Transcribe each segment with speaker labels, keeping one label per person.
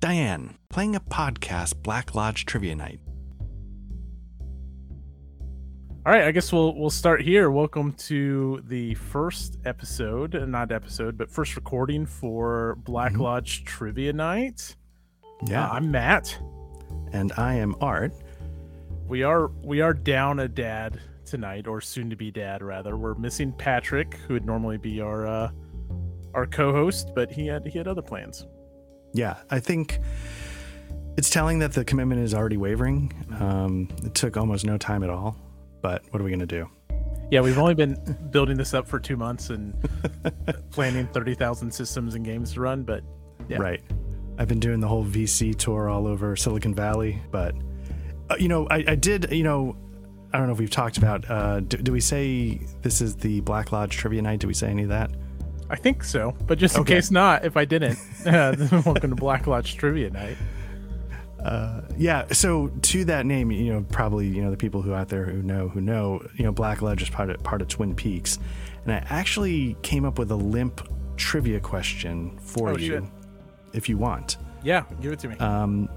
Speaker 1: Diane, playing a podcast Black Lodge Trivia Night.
Speaker 2: All right, I guess we'll we'll start here. Welcome to the first episode, not episode, but first recording for Black
Speaker 1: Mhm.
Speaker 2: Lodge Trivia Night.
Speaker 1: Yeah.
Speaker 2: Uh, I'm Matt.
Speaker 1: and I am Art.
Speaker 2: We are we are down a dad tonight, or soon to be dad rather. We're missing Patrick, who would normally be our uh, our co-host, but he had he had other plans.
Speaker 1: Yeah, I think it's telling that the commitment is already wavering. Um, it took almost no time at all, but what are we going to do?
Speaker 2: Yeah, we've only been building this up for two months and planning thirty thousand systems and games to run, but Yeah.
Speaker 1: Right. I've been doing the whole VC tour all over Silicon Valley, but uh, you know, I, I did. You know, I don't know if we've talked about. Uh, do, do we say this is the Black Lodge Trivia Night? Do we say any of that?
Speaker 2: I think so. But just in case not, if I didn't, uh, welcome to Black Lodge Trivia Night.
Speaker 1: Uh, yeah. So to that name, you know, probably you know the people who out there who know who know, you know, Black Lodge is part of part of Twin Peaks, and I actually came up with a limp trivia question for
Speaker 2: Oh,
Speaker 1: you,
Speaker 2: shit.
Speaker 1: if you want.
Speaker 2: Yeah, give it to me.
Speaker 1: Um,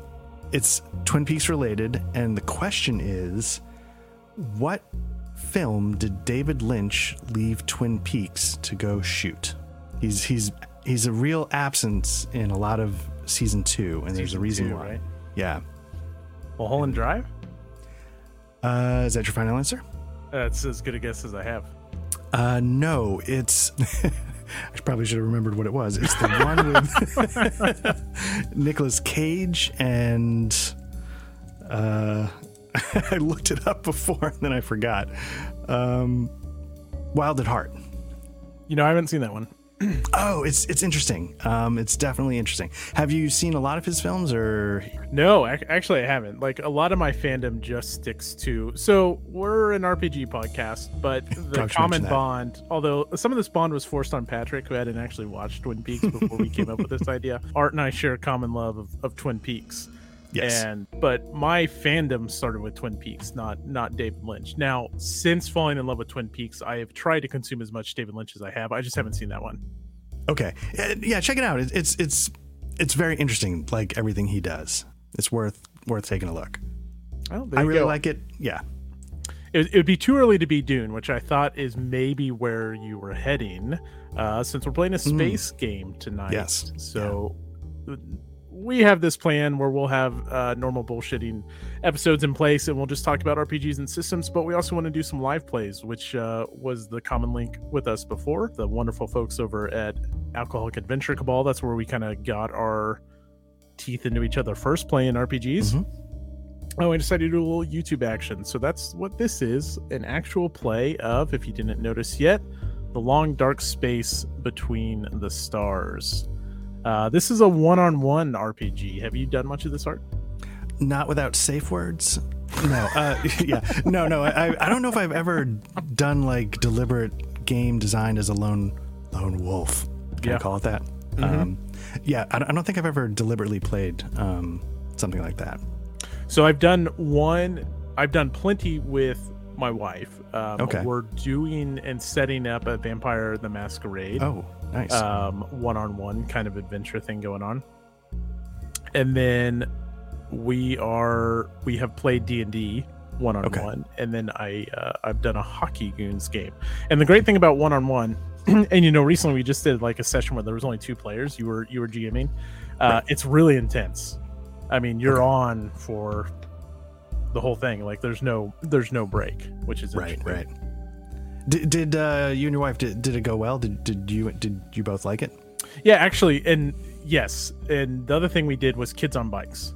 Speaker 1: it's Twin Peaks related, and the question is, what film did David Lynch leave Twin Peaks to go shoot? He's he's he's a real absence in a lot of season two, and there's a reason
Speaker 2: two,
Speaker 1: why.
Speaker 2: right?
Speaker 1: Yeah.
Speaker 2: Mulholland Drive?
Speaker 1: Uh, is that your final answer?
Speaker 2: That's as good a guess as I have.
Speaker 1: Uh, no, it's. I probably should have remembered what it was. It's the one with Nicolas Cage and. Uh, I looked it up before and then I forgot. Um, Wild at Heart.
Speaker 2: You know, I haven't seen that one.
Speaker 1: Oh, it's it's interesting. Um, it's definitely interesting. Have you seen a lot of his films, or
Speaker 2: No, ac- actually, I haven't. Like, a lot of my fandom just sticks to. So, we're an RPG podcast, but the common bond, although some of this bond was forced on Patrick, who hadn't actually watched Twin Peaks before we came up with this idea. Art and I share a common love of, of Twin Peaks.
Speaker 1: Yes?
Speaker 2: And but my fandom started with Twin Peaks, not not David Lynch. Now, since falling in love with Twin Peaks, I have tried to consume as much David Lynch as I have. I just haven't seen that one.
Speaker 1: Okay, Uh, yeah, check it out. It, it's it's it's very interesting. Like everything he does, it's worth worth taking a look.
Speaker 2: Oh, there
Speaker 1: I really
Speaker 2: go.
Speaker 1: like it. Yeah.
Speaker 2: It, it would be too early to be Dune, which I thought is maybe where you were heading, uh, since we're playing a
Speaker 1: Mm.
Speaker 2: space game tonight.
Speaker 1: Yes.
Speaker 2: So we have this plan where we'll have uh, normal bullshitting episodes in place, and we'll just talk about RPGs and systems. But we also want to do some live plays, which uh, was the common link with us before. The wonderful folks over at Alcoholic Adventure Cabal. That's where we kind of got our teeth into each other first, playing RPGs.
Speaker 1: Mhm.
Speaker 2: Oh, I decided to do a little YouTube action. So that's what this is an actual play of, if you didn't notice yet, The Long Dark Space Between the Stars. Uh, this is a one on one RPG. Have you done much of this art?
Speaker 1: Not without safe words. No. Uh, yeah. No. No. I I don't know if I've ever done like deliberate game designed as a lone lone wolf. Can
Speaker 2: Yeah.
Speaker 1: I call it that?
Speaker 2: Mhm.
Speaker 1: Um, yeah. I don't, I don't think I've ever deliberately played um, something like that.
Speaker 2: So I've done one, I've done plenty with my wife. Um,
Speaker 1: Okay.
Speaker 2: We're doing and setting up a Vampire the Masquerade.
Speaker 1: Oh, nice.
Speaker 2: um, one-on-one kind of adventure thing going on and then we are we have played d&d one-on-one and then i uh, i've done a hockey goons game and the great thing about one-on-one and you know recently we just did like a session where there was only two players you were you were gming uh,
Speaker 1: Right.
Speaker 2: it's really intense i mean you're
Speaker 1: Okay.
Speaker 2: on for the whole thing like there's no there's no break which is
Speaker 1: right. Right. Did, did uh, you and your wife did, did it go well? Did did you did you both like it?
Speaker 2: yeah actually and yes and the other thing we did was kids on bikes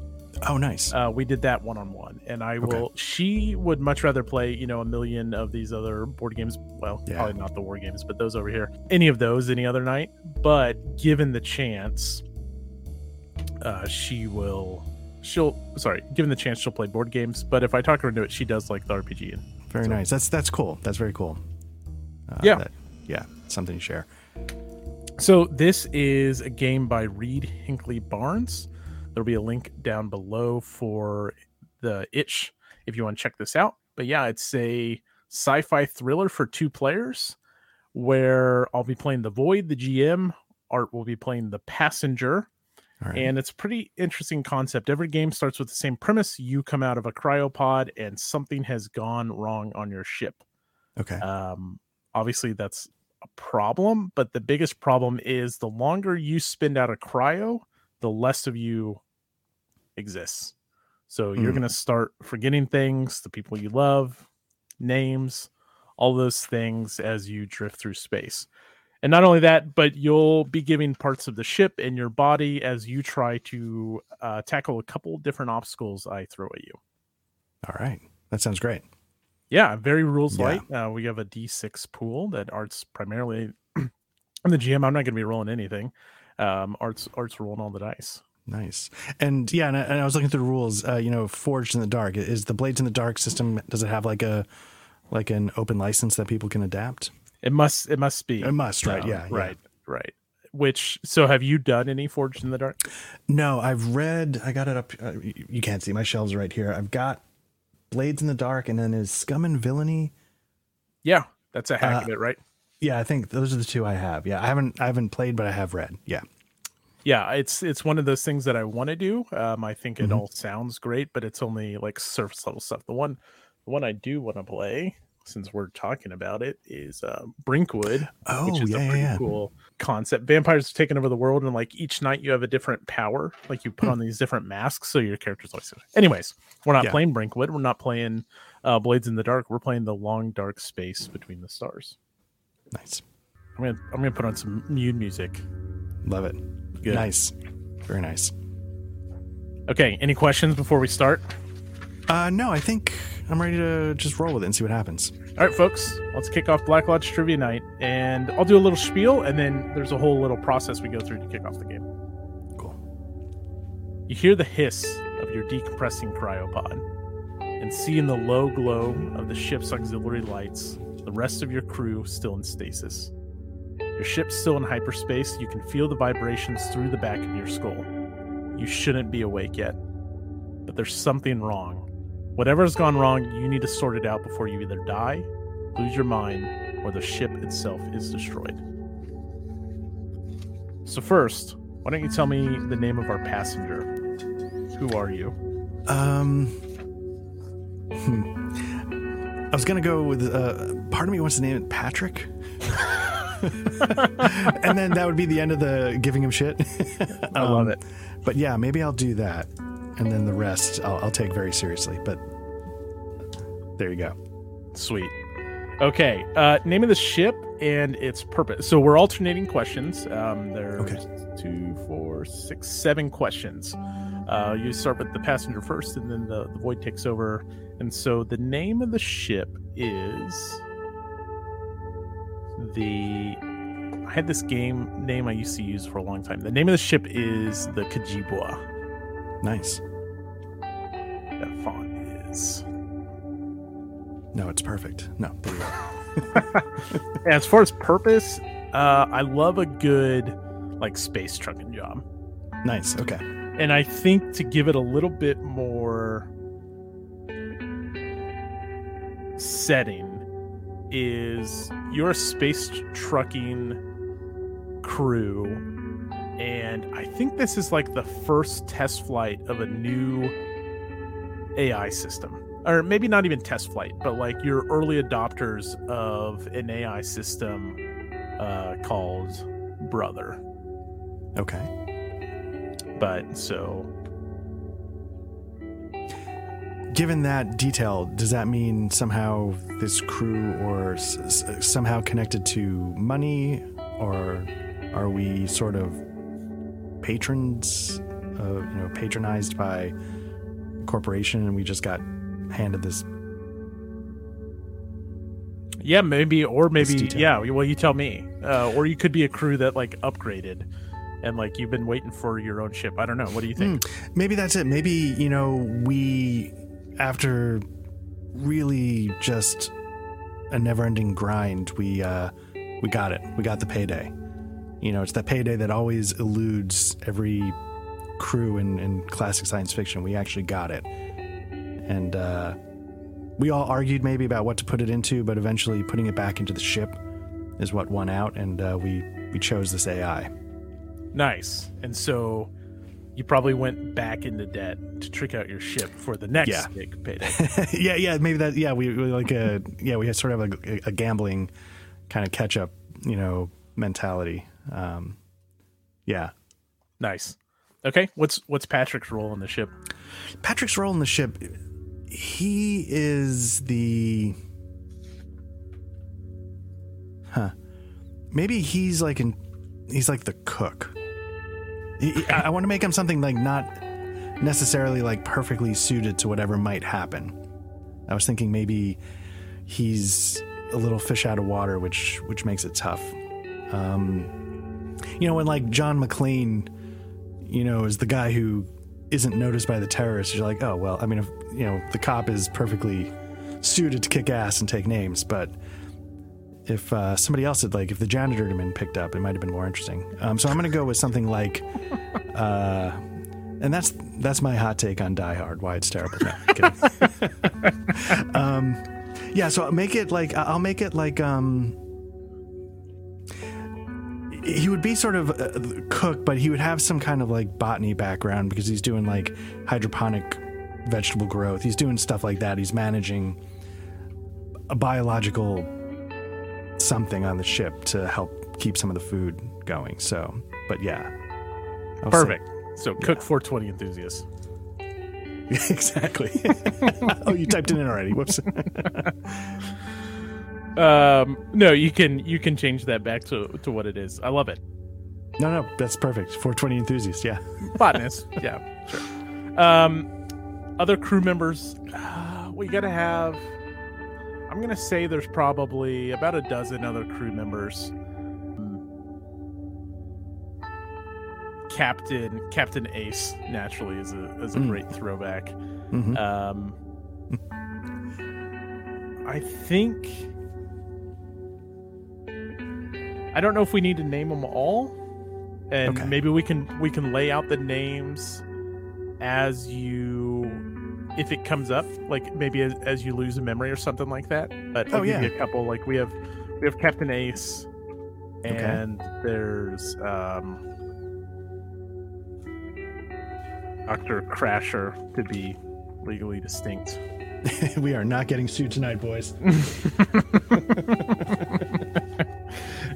Speaker 1: Oh, nice.
Speaker 2: uh, we did that one on one, and I
Speaker 1: Okay.
Speaker 2: will. She would much rather play, you know, a million of these other board games. Well,
Speaker 1: Yeah.
Speaker 2: probably not the war games, but those over here. Any of those, any other night. But given the chance, uh, she will. She'll sorry, given the chance, she'll play board games. But if I talk her into it, she does like the RPG. And
Speaker 1: very
Speaker 2: so-
Speaker 1: nice. That's that's cool. That's very cool. Uh,
Speaker 2: Yeah.
Speaker 1: that- yeah. Something to share.
Speaker 2: So this is a game by Reed Hinkley Barnes. There'll be a link down below for the itch if you want to check this out. But yeah, it's a sci-fi thriller for two players where I'll be playing the Void, the GM. Art will be playing the passenger,
Speaker 1: right.
Speaker 2: and it's a pretty interesting concept. Every game starts with the same premise: you come out of a cryopod, and something has gone wrong on your ship.
Speaker 1: okay.
Speaker 2: Um, obviously, that's a problem, but the biggest problem is the longer you spend out of cryo, the less of you exists. So you're
Speaker 1: Mm.
Speaker 2: going to start forgetting things, the people you love, names, all those things as you drift through space. And not only that, but you'll be giving parts of the ship and your body as you try to uh, tackle a couple different obstacles I throw at you.
Speaker 1: All right. That sounds great.
Speaker 2: Yeah, very rules
Speaker 1: Yeah.
Speaker 2: light. Uh, we have a D6 pool that Art's primarily. I'm the GM. I'm not going to be rolling anything. Um, Art's Art's rolling all the dice.
Speaker 1: Nice. And yeah, and I, and I was looking through the rules. Uh, you know, Forged in the Dark is the Blades in the Dark system. Does it have like a like an open license that people can adapt?
Speaker 2: It must. It must be.
Speaker 1: It must, right?
Speaker 2: um,
Speaker 1: Yeah, yeah.
Speaker 2: Right. Right. Which. So, have you done any Forged in the Dark?
Speaker 1: No, I've read. I got it up. Uh, you can't see my shelves right here. I've got Blades in the Dark, and then is Scum and Villainy.
Speaker 2: Yeah, that's a hack
Speaker 1: Uh,
Speaker 2: of it, right?
Speaker 1: Yeah, I think those are the two I have. Yeah, I haven't I haven't played, but I have read. Yeah.
Speaker 2: Yeah, it's it's one of those things that I want to do. Um, I think it
Speaker 1: Mhm.
Speaker 2: all sounds great, but it's only like surface level stuff. The one, the one I do want to play, since we're talking about it, is uh, Brinkwood.
Speaker 1: Oh
Speaker 2: which is
Speaker 1: yeah,
Speaker 2: a pretty
Speaker 1: yeah.
Speaker 2: cool concept. Vampires are taking over the world, and like each night you have a different power. Like you put on these different masks, so your character's always. Anyways, we're not
Speaker 1: Yeah.
Speaker 2: playing Brinkwood. We're not playing uh, Blades in the Dark. We're playing the long dark space between the stars.
Speaker 1: Nice.
Speaker 2: I'm gonna I'm gonna put on some mute music.
Speaker 1: Love it.
Speaker 2: Good.
Speaker 1: Nice. Very nice.
Speaker 2: Okay. Any questions before we start?
Speaker 1: Uh, no, I think I'm ready to just roll with it and see what happens.
Speaker 2: All right, folks, let's kick off Black Lodge Trivia Night, and I'll do a little spiel, and then there's a whole little process we go through to kick off the game.
Speaker 1: Cool.
Speaker 2: You hear the hiss of your decompressing cryopod, and see in the low glow of the ship's auxiliary lights the rest of your crew still in stasis. Your ship's still in hyperspace. You can feel the vibrations through the back of your skull. You shouldn't be awake yet, but there's something wrong. Whatever's gone wrong, you need to sort it out before you either die, lose your mind, or the ship itself is destroyed. So, first, why don't you tell me the name of our passenger? Who are you?
Speaker 1: Um, hmm. I was gonna go with. Uh, part of me wants to name it Patrick, and then that would be the end of the giving him shit.
Speaker 2: I love
Speaker 1: Um,
Speaker 2: it.
Speaker 1: But yeah, maybe I'll do that, and then the rest I'll, I'll take very seriously. But there you go.
Speaker 2: Sweet. Okay. Uh, name of the ship and its purpose. So we're alternating questions. Um, there's
Speaker 1: Okay.
Speaker 2: two, four, six, seven questions. Uh, you start with the passenger first, and then the, the void takes over. And so the name of the ship is the. I had this game name I used to use for a long time. The name of the ship is the Kajibwa.
Speaker 1: Nice.
Speaker 2: That font is.
Speaker 1: No, it's perfect. No, there you go.
Speaker 2: As far as purpose, uh, I love a good like space trucking job,
Speaker 1: Nice. Okay.
Speaker 2: and I think to give it a little bit more setting is you're a space trucking crew, and I think this is like the first test flight of a new AI system. Or maybe not even test flight, but like you're early adopters of an AI system uh, called Brother.
Speaker 1: Okay.
Speaker 2: But so
Speaker 1: Given that detail, does that mean somehow this crew or s- s- somehow connected to money, or are we sort of patrons, uh, you know, patronized by a corporation, and we just got handed this?
Speaker 2: yeah, maybe or maybe yeah. Well, you tell me. Uh, or you could be a crew that like upgraded, and like you've been waiting for your own ship. I don't know. What do you think?
Speaker 1: Maybe that's it. Maybe you know we, after really just a never-ending grind, we uh, we got it. We got the payday. You know, it's that payday that always eludes every crew in, in classic science fiction. We actually got it, and uh, we all argued maybe about what to put it into, but eventually putting it back into the ship is what won out, and uh, we we chose this AI.
Speaker 2: Nice. And so you probably went back into debt to trick out your ship for the next
Speaker 1: Yeah.
Speaker 2: big payday.
Speaker 1: yeah, yeah, maybe that. Yeah, we, we like a yeah, we had sort of a, a gambling kind of catch up, you know, mentality. Um, yeah,
Speaker 2: nice. Okay, what's what's Patrick's role in the ship?
Speaker 1: Patrick's role in the ship, he is the. Huh. Maybe he's like in. He's like the cook. He- I, I want to make him something like not necessarily like perfectly suited to whatever might happen. I was thinking maybe he's a little fish out of water, which which makes it tough. Um, you know, when like John McClane, you know, is the guy who isn't noticed by the terrorists, you're like, oh well. I mean, if, you know, the cop is perfectly suited to kick ass and take names, but if uh, somebody else had like, if the janitor had been picked up, it might have been more interesting. Um, so I'm going to go with something like, uh, and that's that's my hot take on Die Hard. Why it's terrible. No, um, yeah, so I'll make it like I'll make it like um, he would be sort of a cook, but he would have some kind of like botany background because he's doing like hydroponic vegetable growth. He's doing stuff like that. He's managing a biological something on the ship to help keep some of the food going. So, but yeah, I'll say-
Speaker 2: Perfect. So cook 420 enthusiast.
Speaker 1: exactly. oh, you typed it in already. Whoops.
Speaker 2: Um, no, you can you can change that back to to what it is. I love it.
Speaker 1: no, no, that's perfect. 420 enthusiast. Yeah.
Speaker 2: Botanist. yeah, sure. Um, other crew members, uh, we gotta have. I'm gonna say there's probably about a dozen other crew members. Captain Captain Ace naturally is a is a
Speaker 1: Mm.
Speaker 2: great throwback.
Speaker 1: hmm
Speaker 2: Um, I think I don't know if we need to name them all, and
Speaker 1: Okay.
Speaker 2: maybe we can we can lay out the names as you if it comes up, like maybe as, as you lose a memory or something like that. But I'll
Speaker 1: Oh, yeah.
Speaker 2: a couple. Like we have we have Captain Ace,
Speaker 1: Okay.
Speaker 2: and there's um, Doctor Crasher to be legally distinct.
Speaker 1: we are not getting sued tonight, boys.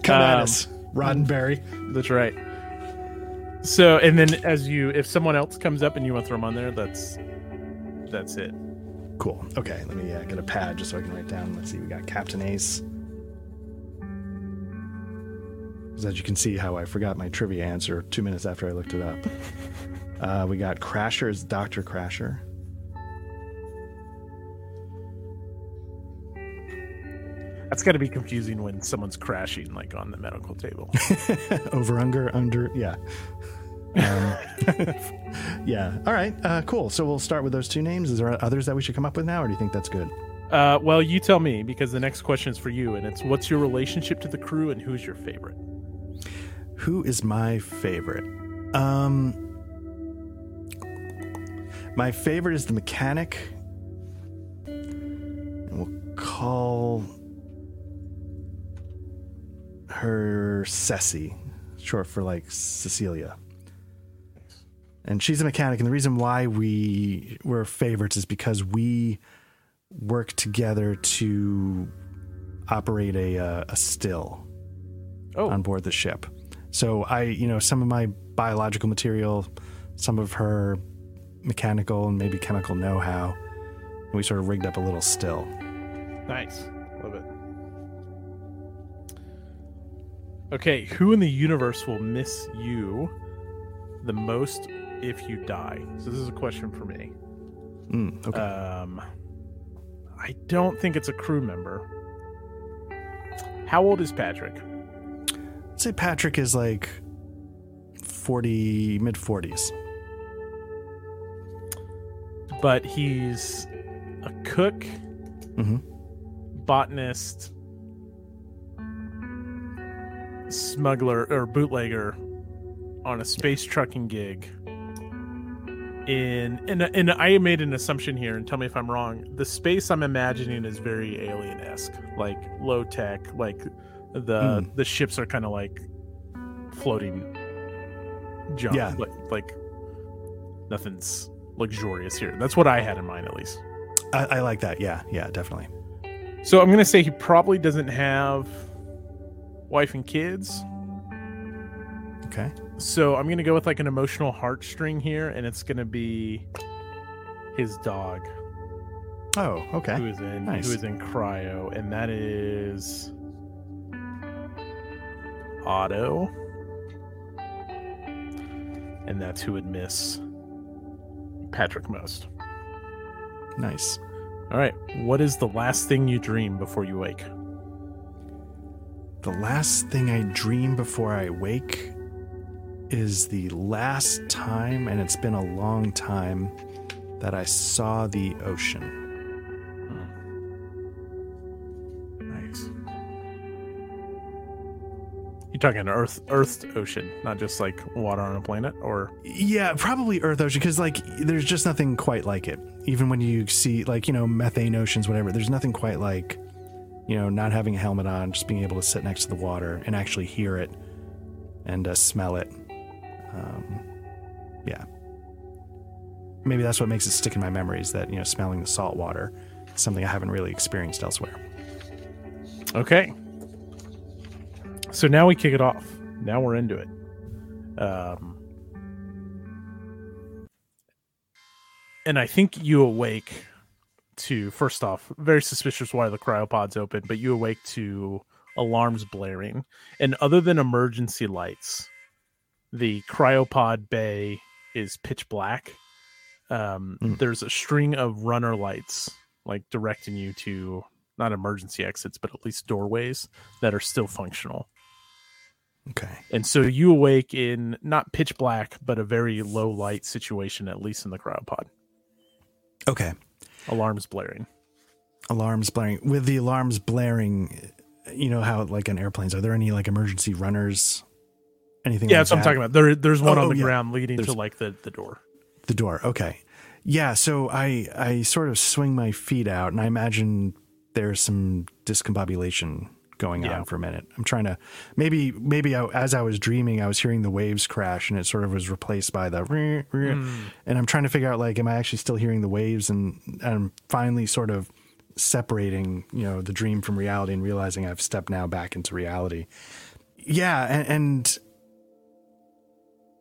Speaker 1: Come at
Speaker 2: Um,
Speaker 1: us, Roddenberry.
Speaker 2: That's right. So, and then as you, if someone else comes up and you want to throw them on there, that's that's it.
Speaker 1: Cool. Okay, let me uh, get a pad just so I can write down. Let's see. We got Captain Ace. As you can see, how I forgot my trivia answer two minutes after I looked it up. Uh, we got Crasher as Doctor Crasher.
Speaker 2: That's got to be confusing when someone's crashing like on the medical table.
Speaker 1: over under under yeah. Um, yeah. All right uh, cool. So we'll start with those two names. Is there others that we should come up with now or do you think that's good?
Speaker 2: Uh, well, you tell me because the next question is for you, and it's what's your relationship to the crew and who's your favorite?
Speaker 1: who is my favorite? Um my favorite is the mechanic and we'll call her Ceci, short for like Cecilia. And she's a mechanic, and the reason why we were favorites is because we work together to operate a uh, a still
Speaker 2: Oh,
Speaker 1: on board the ship. So I, you know, some of my biological material, some of her mechanical and maybe chemical know-how, and we sort of rigged up a little still.
Speaker 2: nice, love it. Okay, who in the universe will miss you the most if you die? So this is a question for me.
Speaker 1: Mm, okay.
Speaker 2: Um, I don't think it's a crew member. How old is Patrick?
Speaker 1: I'd say Patrick is like 40, mid 40s.
Speaker 2: But he's a cook,
Speaker 1: hmm
Speaker 2: botanist, smuggler, or bootlegger on a space trucking gig. In and and I made an assumption here, and tell me if I'm wrong. The space I'm imagining is very alien esque, like low tech, like the
Speaker 1: Hmm.
Speaker 2: the ships are kind of like floating junk,
Speaker 1: Yeah.
Speaker 2: like like nothing's luxurious here. That's what I had in mind, at least.
Speaker 1: I, I like that. Yeah, yeah, definitely.
Speaker 2: So I'm gonna say he probably doesn't have wife and kids.
Speaker 1: Okay.
Speaker 2: So I'm gonna go with like an emotional heartstring here, and it's gonna be his dog,
Speaker 1: Oh, okay.
Speaker 2: who is in
Speaker 1: Nice.
Speaker 2: who is in cryo, and that is Otto, and that's who would miss Patrick most.
Speaker 1: Nice.
Speaker 2: All right, what is the last thing you dream before you wake?
Speaker 1: The last thing I dream before I wake is the last time, and it's been a long time, that I saw the ocean.
Speaker 2: Nice. You're talking Earth, Earth ocean, not just like water on a planet, or
Speaker 1: Yeah, probably Earth Ocean, because like there's just nothing quite like it. Even when you see like you know methane oceans, whatever, there's nothing quite like you know not having a helmet on, just being able to sit next to the water and actually hear it and uh, smell it. Um, yeah, maybe that's what makes it stick in my memories. That you know, smelling the salt water, is something I haven't really experienced elsewhere.
Speaker 2: Okay. So now we kick it off. Now we're into it. Um, and I think you awake to first off, very suspicious why the cryopod's open, but you awake to alarms blaring. And other than emergency lights, the cryopod bay is pitch black. Um,
Speaker 1: Mm.
Speaker 2: There's a string of runner lights, like directing you to not emergency exits, but at least doorways that are still functional.
Speaker 1: Okay.
Speaker 2: And so you awake in not pitch black, but a very low light situation, at least in the cryopod.
Speaker 1: Okay.
Speaker 2: Alarms blaring.
Speaker 1: Alarms blaring. With the alarms blaring, you know how like on airplanes, are there any like emergency runners? Anything?
Speaker 2: Yeah,
Speaker 1: like
Speaker 2: that's what I'm talking about. There, there's one
Speaker 1: Oh,
Speaker 2: on
Speaker 1: oh,
Speaker 2: the
Speaker 1: yeah.
Speaker 2: ground leading to like the, the door.
Speaker 1: The door. Okay. Yeah. So I I sort of swing my feet out, and I imagine there's some discombobulation going
Speaker 2: Yeah.
Speaker 1: on for a minute. I'm trying to maybe maybe I, as I was dreaming, I was hearing the waves crash, and it sort of was replaced by the. Hmm. And I'm trying to figure out like, am I actually still hearing the waves? And, and I'm finally sort of separating, you know, the dream from reality, and realizing I've stepped now back into reality. Yeah, and, and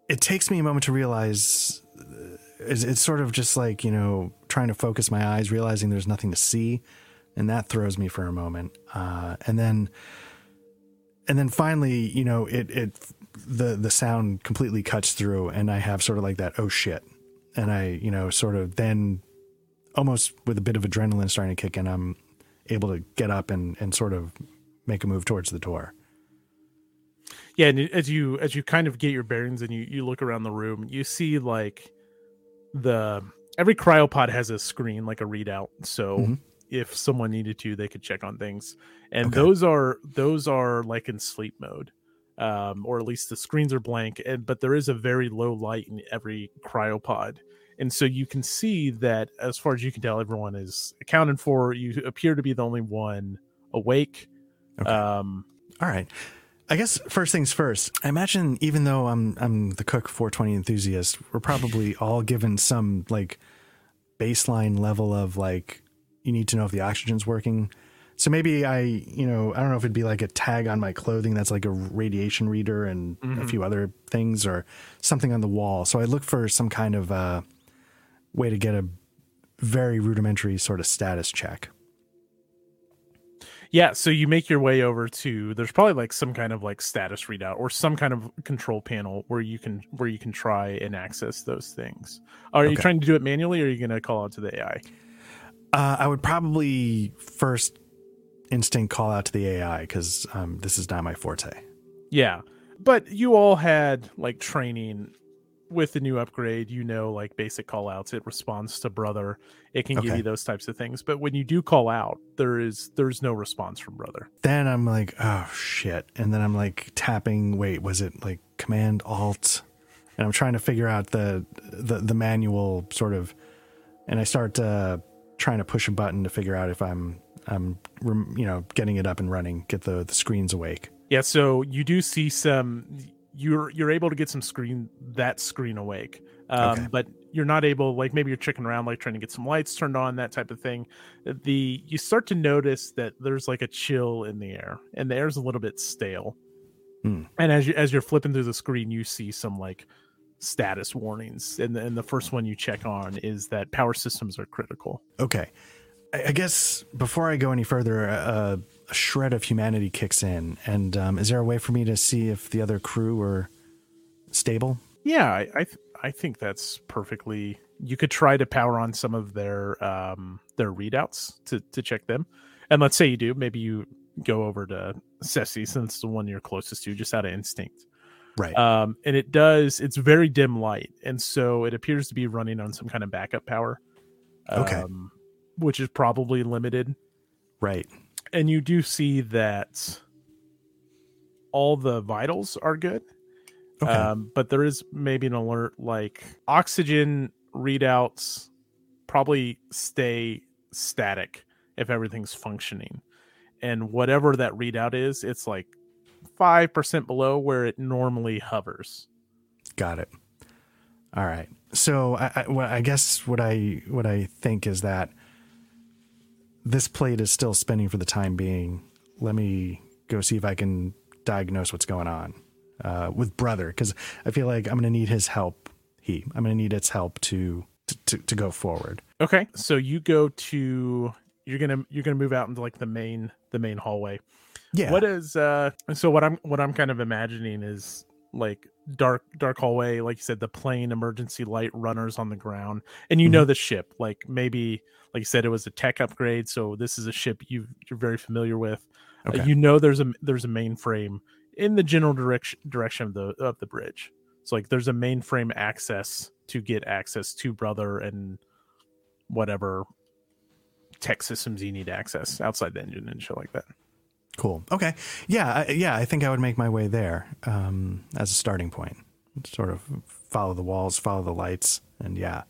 Speaker 1: it takes me a moment to realize uh, it's, it's sort of just like you know trying to focus my eyes realizing there's nothing to see and that throws me for a moment uh, and then and then finally you know it it the the sound completely cuts through and i have sort of like that oh shit and i you know sort of then almost with a bit of adrenaline starting to kick in i'm able to get up and and sort of make a move towards the door
Speaker 2: Yeah, and as you as you kind of get your bearings and you you look around the room, you see like the every cryopod has a screen like a readout. So
Speaker 1: Mhm.
Speaker 2: If someone needed to, they could check on things. And
Speaker 1: Okay.
Speaker 2: those are those are like in sleep mode. Um, or at least the screens are blank, and but there is a very low light in every cryopod. And so you can see that as far as you can tell, everyone is accounted for. You appear to be the only one awake.
Speaker 1: Okay.
Speaker 2: Um,
Speaker 1: All right. I guess first things first. I imagine even though I'm I'm the cook 420 enthusiast, we're probably all given some like baseline level of like you need to know if the oxygen's working. So maybe I, you know, I don't know if it'd be like a tag on my clothing that's like a radiation reader and a
Speaker 2: Mhm.
Speaker 1: few other things or something on the wall. So I look for some kind of uh, way to get a very rudimentary sort of status check.
Speaker 2: Yeah, so you make your way over to there's probably like some kind of like status readout or some kind of control panel where you can where you can try and access those things. Are you trying to do it manually or are you going to call out to the AI?
Speaker 1: Uh, I would probably first instinct call out to the AI because um, this is not my forte.
Speaker 2: Yeah. But you all had like training with the new upgrade, you know like basic call outs, it responds to brother. It can give you those types of things. But when you do call out, there is there's no response from brother.
Speaker 1: Then I'm like, oh shit, and then I'm like tapping. Wait, was it like Command Alt? And I'm trying to figure out the the, the manual sort of, and I start uh, trying to push a button to figure out if I'm I'm you know getting it up and running, get the the screens awake.
Speaker 2: Yeah, so you do see some you're you're able to get some screen that screen awake. Um,
Speaker 1: Okay.
Speaker 2: But you're not able, like maybe you're checking around, like trying to get some lights turned on, that type of thing. The you start to notice that there's like a chill in the air, and the air's a little bit stale.
Speaker 1: Hmm.
Speaker 2: And as you as you're flipping through the screen, you see some like status warnings, and the, and the first one you check on is that power systems are critical.
Speaker 1: Okay. I, I guess before I go any further, uh, a shred of humanity kicks in. And um, is there a way for me to see if the other crew are stable?
Speaker 2: Yeah, I I, th- I think that's perfectly. You could try to power on some of their um their readouts to to check them, and let's say you do, maybe you go over to Ceci since the one you're closest to, just out of instinct.
Speaker 1: Right.
Speaker 2: Um, and it does. It's very dim light, and so it appears to be running on some kind of backup power.
Speaker 1: Okay.
Speaker 2: Um, which is probably limited,
Speaker 1: right.
Speaker 2: and you do see that all the vitals are good.
Speaker 1: Okay.
Speaker 2: Um, but there is maybe an alert like oxygen readouts probably stay static if everything's functioning. And whatever that readout is, it's like 5% below where it normally hovers.
Speaker 1: Got it. All right. So I, I, well, I guess what I what I think is that this plate is still spinning for the time being. Let me go see if I can diagnose what's going on uh, with brother because I feel like I'm going to need his help. He, I'm going to need its help to, to to to go forward.
Speaker 2: Okay. So you go to you're going to you're going to move out into like the main the main hallway.
Speaker 1: Yeah.
Speaker 2: What is uh so what I'm what I'm kind of imagining is like dark dark hallway like you said the plane emergency light runners on the ground. And you know the ship like maybe like you said it was a tech upgrade so this is a ship you you're very familiar with. Uh,
Speaker 1: Okay.
Speaker 2: you know there's a there's a mainframe in the general direction direction of the of the bridge. So like there's a mainframe access to get access to brother and whatever tech systems you need access outside the engine and shit like that
Speaker 1: Cool. Okay. Yeah. I, yeah. I think I would make my way there um, as a starting point. Sort of follow the walls, follow the lights, and yeah.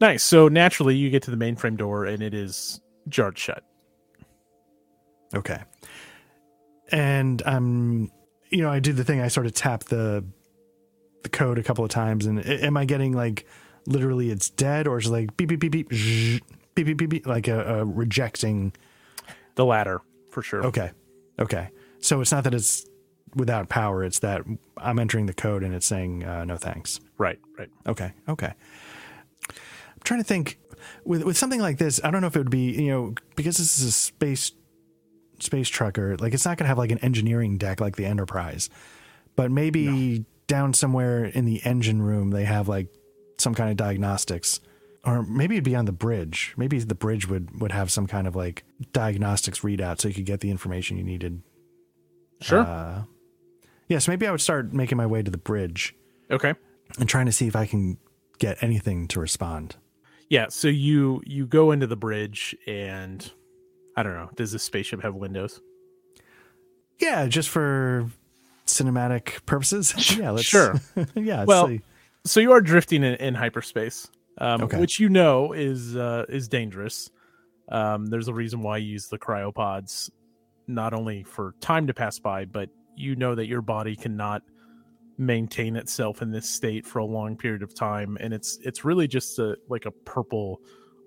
Speaker 2: Nice. So naturally, you get to the mainframe door, and it is jarred shut.
Speaker 1: Okay. And um, you know, I do the thing. I sort of tap the the code a couple of times, and am I getting like literally it's dead, or is it like beep beep beep beep beep beep beep beep like a, a rejecting?
Speaker 2: The latter, for sure.
Speaker 1: Okay. Okay. So it's not that it's without power; it's that I'm entering the code and it's saying uh, no thanks.
Speaker 2: Right. Right.
Speaker 1: Okay. Okay. I'm trying to think with with something like this. I don't know if it would be you know because this is a space space trucker. Like it's not going to have like an engineering deck like the Enterprise, but maybe down somewhere in the engine room they have like some kind of diagnostics. Or maybe it'd be on the bridge. Maybe the bridge would would have some kind of like diagnostics readout, so you could get the information you needed.
Speaker 2: Sure.
Speaker 1: Uh, yes, maybe I would start making my way to the bridge
Speaker 2: okay.
Speaker 1: and trying to see if I can get anything to respond.
Speaker 2: Yeah. So you you go into the bridge, and I don't know. Does this spaceship have windows?
Speaker 1: Yeah, just for cinematic purposes. yeah, let's
Speaker 2: Sure.
Speaker 1: yeah,
Speaker 2: Well,
Speaker 1: see.
Speaker 2: So you are drifting in, in hyperspace, um,
Speaker 1: Okay.
Speaker 2: which you know is uh, is dangerous. Um, there's a reason why you use the cryopods, not only for time to pass by, but you know that your body cannot maintain itself in this state for a long period of time, and it's it's really just a like a purple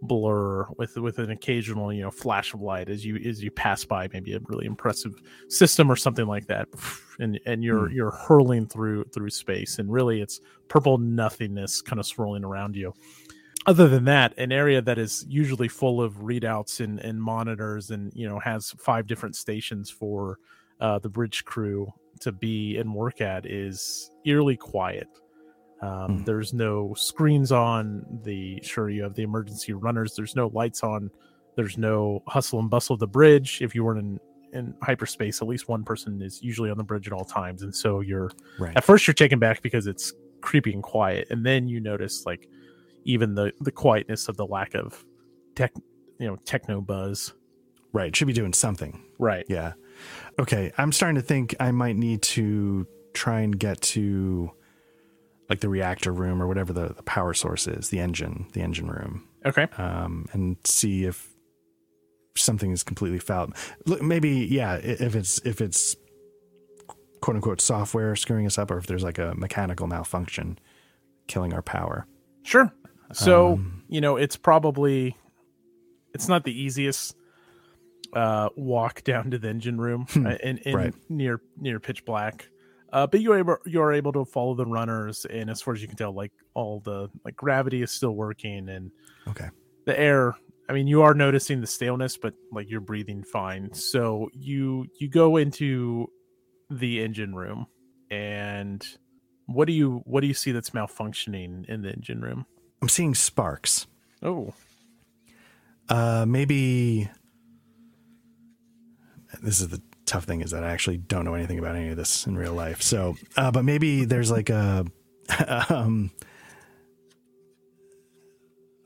Speaker 2: blur with with an occasional you know flash of light as you as you pass by maybe a really impressive system or something like that and and you're
Speaker 1: Hmm.
Speaker 2: you're hurling through through space and really it's purple nothingness kind of swirling around you other than that an area that is usually full of readouts and, and monitors and you know has five different stations for uh, the bridge crew to be and work at is eerily quiet. Um,
Speaker 1: Hmm.
Speaker 2: there's no screens on the sure you have the emergency runners. There's no lights on. There's no hustle and bustle of the bridge. If you were in in hyperspace at least one person is usually on the bridge at all times. And so you're
Speaker 1: Right.
Speaker 2: at first you're taken back because it's creepy and quiet. And then you notice like even the the quietness of the lack of tech you know techno buzz
Speaker 1: Right. Should be doing something.
Speaker 2: right
Speaker 1: Yeah. Okay. I'm starting to think I might need to try and get to like the reactor room or whatever the, the power source is, the engine, the engine room,
Speaker 2: okay
Speaker 1: um, and see if something is completely fouled. Look, maybe, yeah, if it's, if it's quote unquote software screwing us up or if there's like a mechanical malfunction, killing our power.
Speaker 2: Sure. So
Speaker 1: Um,
Speaker 2: you know, it's probably it's not the easiest uh walk down to the engine room
Speaker 1: Hmm,
Speaker 2: uh, in, in
Speaker 1: right.
Speaker 2: near near pitch black. Uh, but you're able you're able to follow the runners, and as far as you can tell, like all the like gravity is still working, and
Speaker 1: Okay.
Speaker 2: the air. I mean, you are noticing the staleness, but like you're breathing fine. So you you go into the engine room, and what do you what do you see that's malfunctioning in the engine room?
Speaker 1: I'm seeing sparks.
Speaker 2: Oh,
Speaker 1: Uh, maybe this is the tough thing is that I actually don't know anything about any of this in real life. So, uh, but maybe there's like a, um,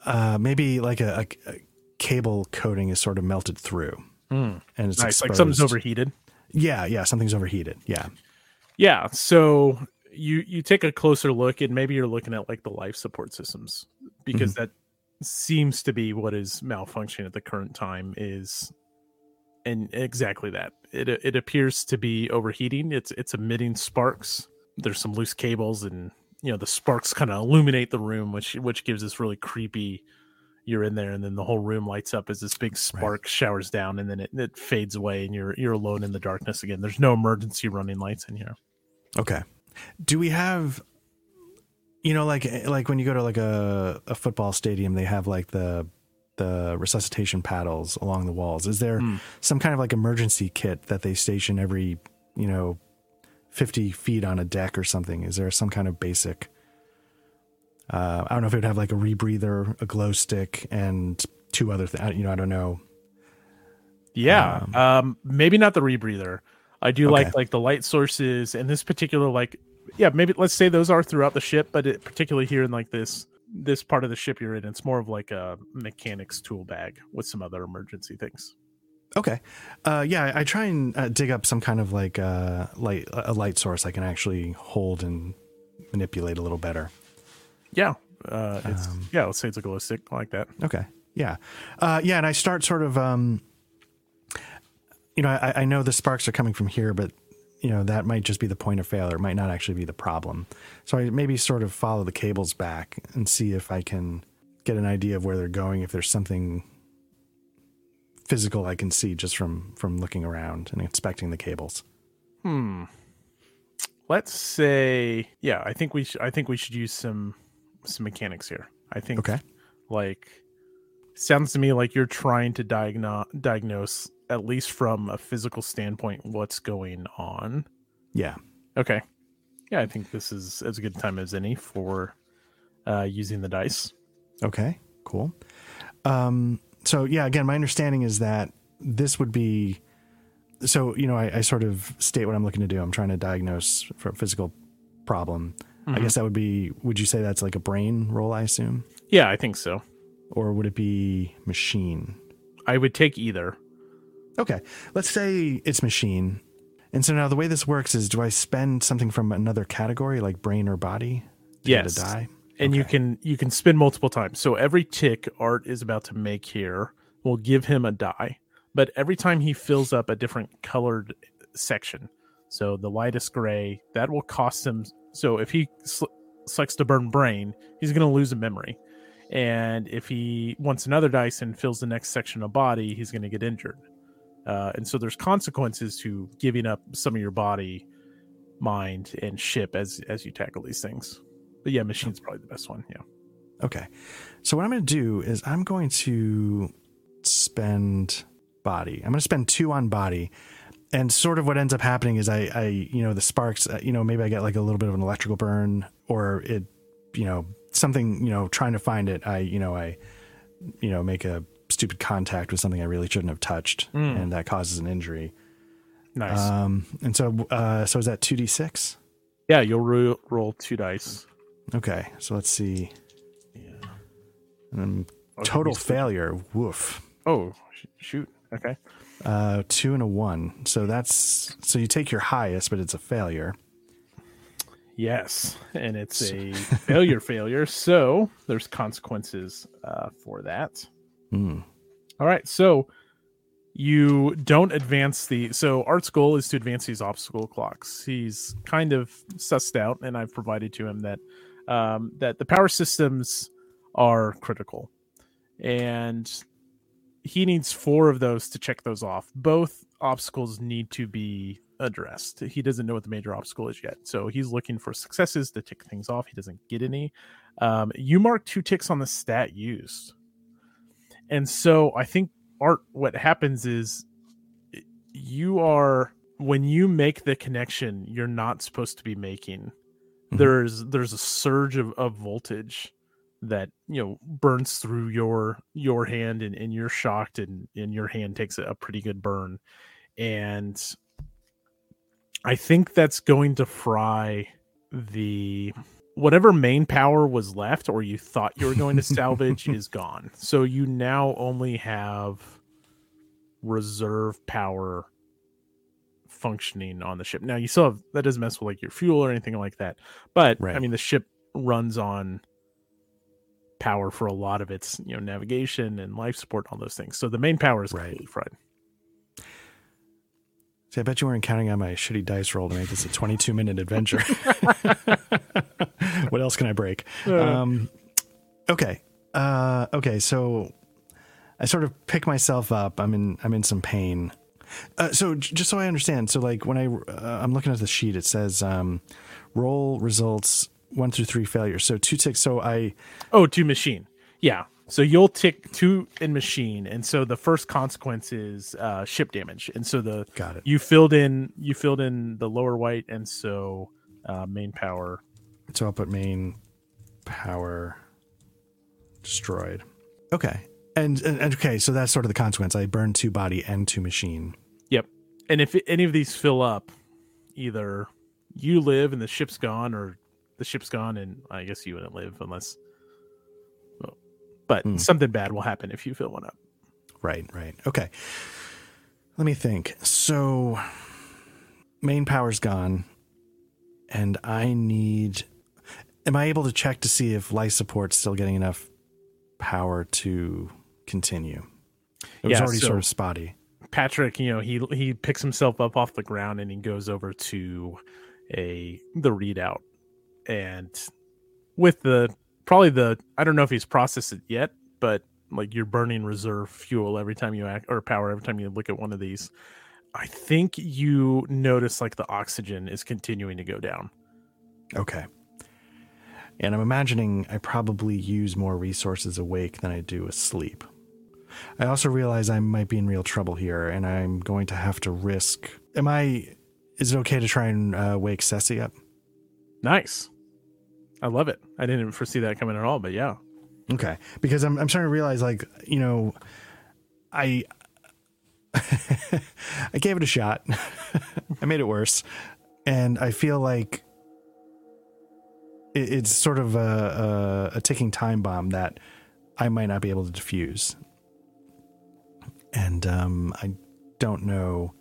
Speaker 1: uh, maybe like a, a, a cable coating is sort of melted through
Speaker 2: Hmm.
Speaker 1: and it's
Speaker 2: nice. Like something's overheated.
Speaker 1: Yeah, yeah, something's overheated. Yeah.
Speaker 2: Yeah. So you you take a closer look, and maybe you're looking at like the life support systems because mm-hmm. that seems to be what is malfunctioning at the current time. Is and exactly that. It it appears to be overheating. It's it's emitting sparks. There's some loose cables, and you know the sparks kind of illuminate the room, which which gives this really creepy. You're in there, and then the whole room lights up as this big spark showers down, and then it, it fades away, and you're you're alone in the darkness again. There's no emergency running lights in here.
Speaker 1: Okay. Do we have you know like like when you go to like a, a football stadium they have like the the resuscitation paddles along the walls. Is there
Speaker 2: Hmm.
Speaker 1: some kind of like emergency kit that they station every, you know, 50 feet on a deck or something? Is there some kind of basic uh, I don't know if it would have like a rebreather, a glow stick, and two other things. You know, I don't know.
Speaker 2: Yeah.
Speaker 1: Um,
Speaker 2: Um, maybe not the rebreather. I do like like the light sources and this particular like yeah, maybe let's say those are throughout the ship, but it, particularly here in like this this part of the ship you're in, it's more of like a mechanic's tool bag with some other emergency things.
Speaker 1: Okay. Uh, yeah, I, try and uh, dig up some kind of like uh, light, a light source I can actually hold and manipulate a little better.
Speaker 2: Yeah. Uh, it's
Speaker 1: Um,
Speaker 2: yeah, let's say it's a glow stick like that.
Speaker 1: Okay. Yeah. Uh, yeah. And I start sort of, um, you know, I, I know the sparks are coming from here, but, you know, that might just be the point of failure. It might not actually be the problem. So I maybe sort of follow the cables back and see if I can get an idea of where they're going, if there's something physical I can see just from from looking around and inspecting the cables.
Speaker 2: Hmm. Let's say yeah, I think we should. I think we should use some some mechanics here. I think
Speaker 1: Okay.
Speaker 2: like sounds to me like you're trying to diagnose diagnose at least from a physical standpoint what's going on.
Speaker 1: Yeah.
Speaker 2: Okay. Yeah, I think this is as good a time as any for uh using the dice.
Speaker 1: Okay, cool. Um, so yeah, again, my understanding is that this would be. So you know, I, I sort of state what I'm looking to do. I'm trying to diagnose for a physical problem. I
Speaker 2: Mhm.
Speaker 1: guess that would be. Would you say that's like a brain roll? I assume,
Speaker 2: Yeah, I think so.
Speaker 1: or would it be machine?
Speaker 2: I would take either.
Speaker 1: Okay, let's say it's machine. And so now the way this works is, do I spend something from another category, like brain or body, to
Speaker 2: Yes.
Speaker 1: get a die?
Speaker 2: and you can you can spin multiple times. So every tick Art is about to make here will give him a die, but every time he fills up a different colored section, so the lightest gray, that will cost him. So if he sl- selects to burn brain, he's going to lose a memory, and if he wants another dice and fills the next section of body, he's going to get injured. Uh, and so there's consequences to giving up some of your body, mind, and ship as as you tackle these things. But yeah, machine's probably the best one. Yeah.
Speaker 1: Okay. So what I'm going to do is I'm going to spend body. I'm going to spend two on body. And sort of what ends up happening is I, I, you know, the sparks, uh, you know, maybe I get like a little bit of an electrical burn or it, you know, something, you know, trying to find it. I, you know, I, you know, make a stupid contact with something I really shouldn't have touched
Speaker 2: Mm.
Speaker 1: and that causes an injury.
Speaker 2: Nice.
Speaker 1: Um, and so, uh, so is that 2d6?
Speaker 2: yeah, you'll ro- roll two dice.
Speaker 1: Okay. So let's see.
Speaker 2: Yeah.
Speaker 1: Um,
Speaker 2: Oh,
Speaker 1: total failure. Woof.
Speaker 2: Oh, sh- shoot. Okay.
Speaker 1: Uh, two and a one. So that's so you take your highest, but it's a failure.
Speaker 2: Yes, and it's a failure. Failure. So there's consequences uh, for that.
Speaker 1: Hmm.
Speaker 2: All right. So you don't advance the. So Art's goal is to advance these obstacle clocks. He's kind of sussed out, and I've provided to him that um, that the power systems are critical, and he needs four of those to check those off. Both obstacles need to be addressed. He doesn't know what the major obstacle is yet, so he's looking for successes to tick things off. He doesn't get any. Um, you mark two ticks on the stat used, and so I think art. What happens is you are when you make the connection you're not supposed to be making.
Speaker 1: Mhm.
Speaker 2: There's there's a surge of, of voltage that you know burns through your your hand and, and you're shocked and, and your hand takes a pretty good burn and i think that's going to fry the whatever main power was left or you thought you were going to salvage is gone. So you now only have reserve power functioning on the ship. Now you still have that doesn't mess with like your fuel or anything like that but i mean the ship runs on power for a lot of its you know navigation and life support and all those things. So the main power is
Speaker 1: Right.
Speaker 2: completely fried
Speaker 1: See, I bet you weren't counting on my shitty dice roll to make this a 22 minute adventure. what else can I break? Um, okay. Uh, okay. So I sort of pick myself up. I'm in, I'm in some pain. Uh, so j- just so I understand, so like when I, uh, I'm looking at the sheet, it says, um, roll results one through three failures. So two ticks. So I,
Speaker 2: Oh, to machine. Yeah. So you'll tick two in machine, and so the first consequence is uh, ship damage, and so the
Speaker 1: got it.
Speaker 2: you filled in you filled in the lower white, and so uh, main power.
Speaker 1: So I'll put main power destroyed. Okay. And, and and- okay, so that's sort of the consequence. I burn two body and two machine.
Speaker 2: Yep. And if any of these fill up, either you live and the ship's gone, or the ship's gone and I guess you wouldn't live unless. But
Speaker 1: Hmm.
Speaker 2: something bad will happen if you fill one up.
Speaker 1: Right, right. Okay. Let me think. So main power's gone and I need am I able to check to see if life support's still getting enough power to continue? It was
Speaker 2: Yeah,
Speaker 1: already
Speaker 2: so-
Speaker 1: sort of spotty.
Speaker 2: Patrick, you know, he he picks himself up off the ground and he goes over to a the readout and with the probably the I don't know if he's processed it yet, but like you're burning reserve fuel every time you act or power every time you look at one of these. I think you notice like the oxygen is continuing to go down.
Speaker 1: Okay. And I'm imagining I probably use more resources awake than I do asleep. I also realize I might be in real trouble here, and I'm going to have to risk. Am I? Is it okay to try and uh, wake Ceci up?
Speaker 2: Nice. I love it. I didn't foresee that coming at all, but yeah.
Speaker 1: Okay, because I'm I'm starting to realize, like, you know, I I gave it a shot. I made it worse, and I feel like it, it's sort of a, a a ticking time bomb that I might not be able to defuse, and um, I don't know.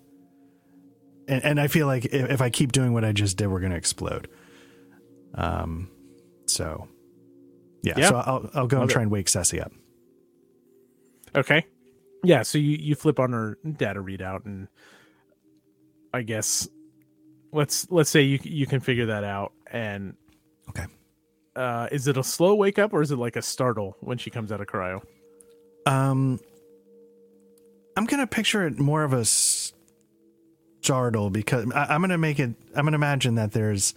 Speaker 1: And, and I feel like if, if I keep doing what I just did, we're going to explode. Um, so yeah,
Speaker 2: Yeah.
Speaker 1: so I'll I'll go and
Speaker 2: Okay.
Speaker 1: try and wake Ceci up.
Speaker 2: Okay. Yeah, so you, you flip on her data readout and I guess let's let's say you you can figure that out and
Speaker 1: Okay.
Speaker 2: uh is it a slow wake up or is it like a startle when she comes out of cryo?
Speaker 1: Um, I'm gonna picture it more of a startle because I, I'm gonna make it. I'm gonna imagine that there's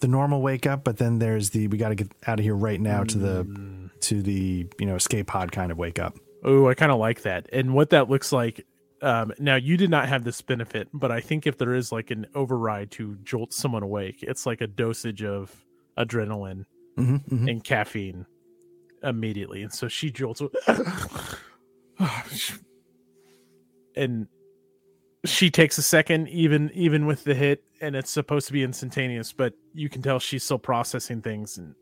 Speaker 1: the normal wake up, but then there's the we got to get out of here right now to the to the you know escape pod kind of wake up.
Speaker 2: Oh, I kind of like that. And what that looks like um now you did not have this benefit, but I think if there is like an override to jolt someone awake, it's like a dosage of adrenaline
Speaker 1: Mm-hmm,
Speaker 2: and caffeine immediately. And so she jolts and she takes a second even even with the hit and it's supposed to be instantaneous, but you can tell she's still processing things and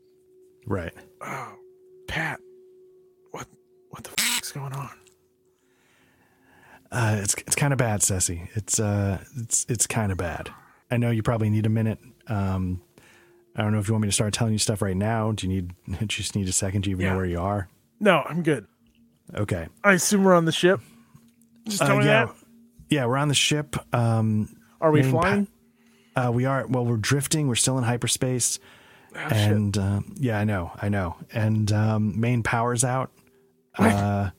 Speaker 1: Right.
Speaker 2: oh Pat what what the fuck's going on?
Speaker 1: Uh, it's it's kind of bad, Ceci. It's uh it's it's kind of bad. I know you probably need a minute. Um, I don't know if you want me to start telling you stuff right now. Do you need do you just need a second? Do you even
Speaker 2: Yeah.
Speaker 1: know where you are?
Speaker 2: No, I'm good.
Speaker 1: Okay.
Speaker 2: I assume we're on the ship. Just tell
Speaker 1: Uh,
Speaker 2: me
Speaker 1: yeah.
Speaker 2: that.
Speaker 1: Yeah, we're on the ship. Um,
Speaker 2: Are we flying?
Speaker 1: Uh, we are. Well, we're drifting. We're still in hyperspace,
Speaker 2: Oh,
Speaker 1: and um, yeah, I know, I know. And um, main power's out. Uh,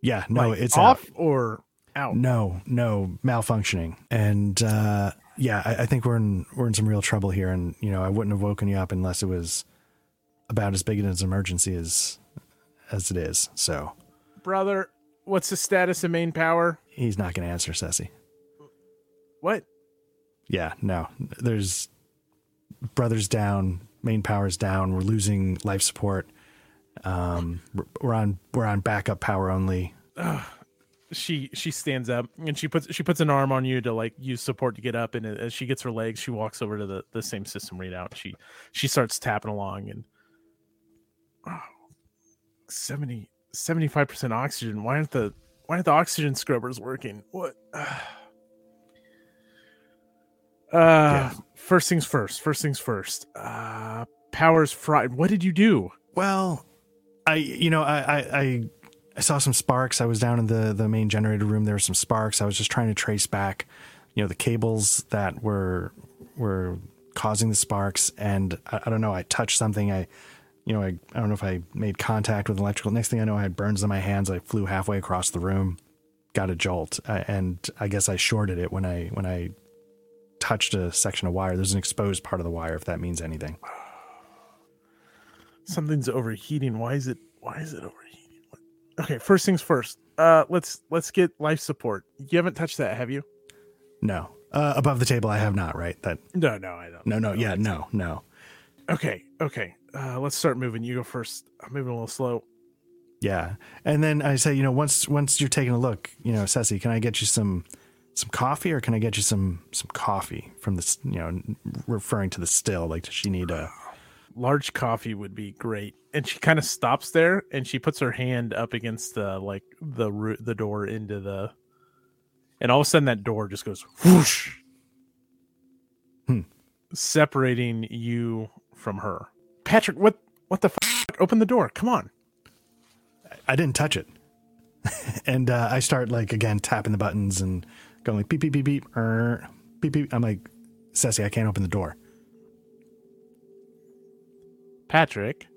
Speaker 1: yeah, no,
Speaker 2: Like,
Speaker 1: it's
Speaker 2: off
Speaker 1: out.
Speaker 2: or out.
Speaker 1: No, no, malfunctioning. And uh, yeah, I, I think we're in we're in some real trouble here. And you know, I wouldn't have woken you up unless it was about as big an emergency as as it is. So
Speaker 2: Brother, what's the status of main power?
Speaker 1: he's not going to answer, Ceci.
Speaker 2: What?
Speaker 1: Yeah, no. There's brothers down, main power's down. We're losing life support. Um, we're, on we're on backup power only.
Speaker 2: She she stands up and she puts she puts an arm on you to like use support to get up and as she gets her legs she walks over to the the same system readout. She she starts tapping along and oh, 70 75% oxygen. Why aren't the why aren't the oxygen scrubbers working? What? Uh first things first. First things first. Uh powers fried. What did you do?
Speaker 1: Well, I you know I I. I saw some sparks. I was down in the, the main generator room. There were some sparks. I was just trying to trace back, you know, the cables that were were causing the sparks. And I, I don't know. I touched something. I, you know, I, I don't know if I made contact with electrical. Next thing I know, I had burns on my hands. I flew halfway across the room, got a jolt, and I guess I shorted it when I when I touched a section of wire. There's an exposed part of the wire, if that means anything.
Speaker 2: something's overheating. Why is it? Why is it overheating? Okay, first things first. Uh, let's let's get life support. You haven't touched that, have you?
Speaker 1: No, uh, above the table, I have not. Right? That
Speaker 2: No, no, I don't.
Speaker 1: no, no, yeah, no, no.
Speaker 2: Okay, okay. Uh, let's start moving. You go first. I'm moving a little slow.
Speaker 1: Yeah. And then I say, you know, once once you're taking a look, you know, Ceci, can I get you some some coffee or can I get you some some coffee from this, you know, referring to the still, like does she need a
Speaker 2: Large coffee would be great. And she kind of stops there, and she puts her hand up against the like the roo- the door into the, and all of a sudden that door just goes whoosh,
Speaker 1: Hmm.
Speaker 2: separating you from her. Patrick, what what the fuck? Open the door. Come on.
Speaker 1: I didn't touch it. and uh, I start like again tapping the buttons and going like beep beep beep beep er, beep beep. I'm like, Ceci, I can't open the door.
Speaker 2: Patrick,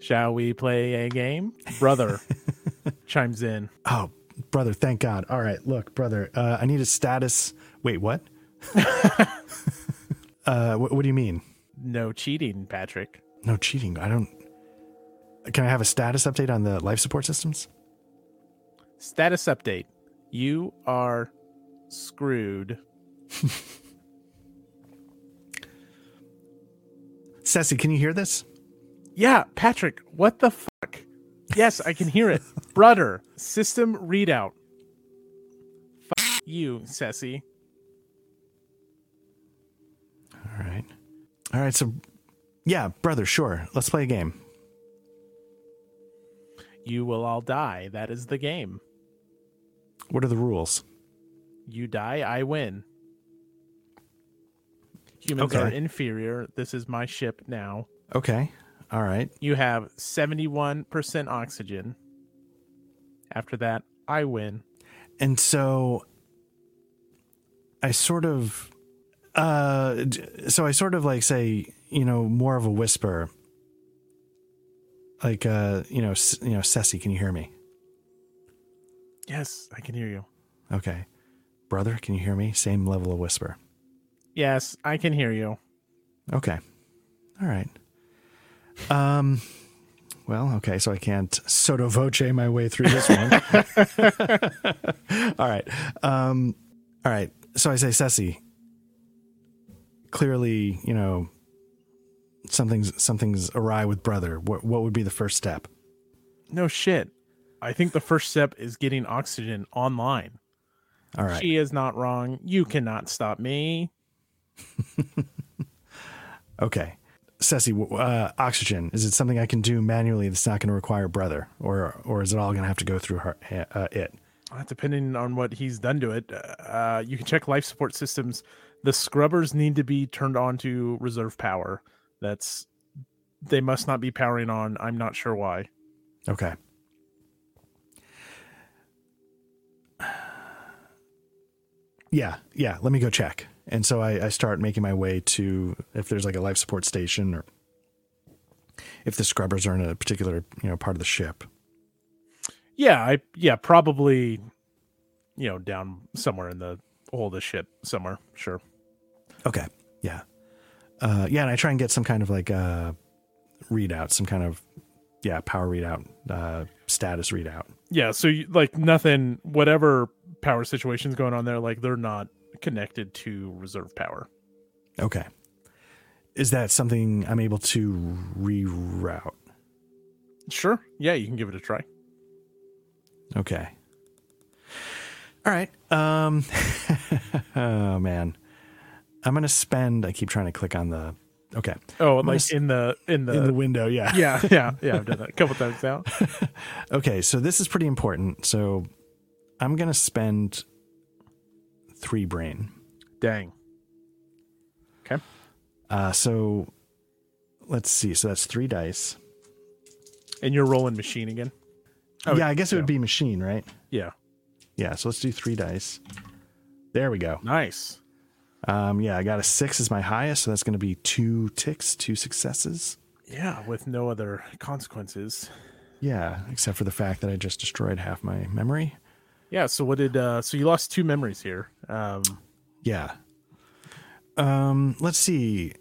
Speaker 2: shall we play a game? Brother chimes in.
Speaker 1: Oh, brother, thank God. All right, look, brother, uh, I need a status. Wait, what? uh, what, what do you mean?
Speaker 2: No cheating, Patrick.
Speaker 1: No cheating. I don't. Can I have a status update on the life support systems?
Speaker 2: Status update. You are screwed.
Speaker 1: Ceci, can you hear this?
Speaker 2: Yeah, Patrick, what the fuck? Yes, I can hear it. Brother, system readout. Fuck you, Ceci.
Speaker 1: All right. All right. So, yeah, brother, sure. Let's play a game.
Speaker 2: You will all die. That is the game.
Speaker 1: What are the rules?
Speaker 2: You die, I win. Humans are inferior. This is my ship now.
Speaker 1: Okay. All right.
Speaker 2: You have 71% oxygen. After that, I win.
Speaker 1: And so I sort of uh so I sort of like say, you know, more of a whisper. Like uh, you know, you know, Ceci, can you hear me?
Speaker 2: Yes, I can hear you.
Speaker 1: Okay. Brother, can you hear me? Same level of whisper.
Speaker 2: Yes, I can hear you.
Speaker 1: Okay. All right. Um well, okay, so I can't sotto voce my way through this one. all right. Um all right. So I say Ceci. Clearly, you know, something's something's awry with brother. What what would be the first step?
Speaker 2: No shit. I think the first step is getting oxygen online.
Speaker 1: All right.
Speaker 2: She is not wrong. You cannot stop me.
Speaker 1: Okay. Ceci, uh, oxygen. Is it something I can do manually that's not going to require brother, or or is it all going to have to go through her, uh, it?
Speaker 2: Uh, Depending on what he's done to it, uh, you can check life support systems. The scrubbers need to be turned on to reserve power. That's they must not be powering on. I'm not sure why.
Speaker 1: Okay. Yeah, yeah. Let me go check. And so I, I start making my way to if there's like a life support station or if the scrubbers are in a particular you know part of the ship.
Speaker 2: Yeah, I yeah probably you know down somewhere in the hole of the ship somewhere. Sure.
Speaker 1: Okay. Yeah. Uh, yeah, and I try and get some kind of like uh, readout, some kind of yeah power readout, uh, status readout.
Speaker 2: Yeah, so you, like nothing, whatever power situation's going on there, like they're not connected to reserve power.
Speaker 1: Okay. Is that something I'm able to reroute?
Speaker 2: Sure. Yeah, you can give it a try.
Speaker 1: Okay. All right. Um oh man. I'm going to spend I keep trying to click on the Okay.
Speaker 2: Oh,
Speaker 1: I'm
Speaker 2: like in the in the
Speaker 1: In the window, yeah.
Speaker 2: yeah yeah yeah. I've done that a couple times now.
Speaker 1: Okay, so this is pretty important. So I'm going to spend 3 brain.
Speaker 2: Dang. Okay.
Speaker 1: Uh so let's see. So that's 3 dice.
Speaker 2: And you're rolling machine again. Oh,
Speaker 1: yeah, I guess it
Speaker 2: yeah.
Speaker 1: would be machine, right?
Speaker 2: Yeah.
Speaker 1: Yeah, so let's do 3 dice. There we go.
Speaker 2: Nice.
Speaker 1: Um, yeah, I got a six as my highest, so that's going to be two ticks, two successes.
Speaker 2: Yeah, with no other consequences.
Speaker 1: Yeah, except for the fact that I just destroyed half my memory.
Speaker 2: Yeah. So what did? uh So you lost two memories here. Um.
Speaker 1: Yeah. Um, let's see.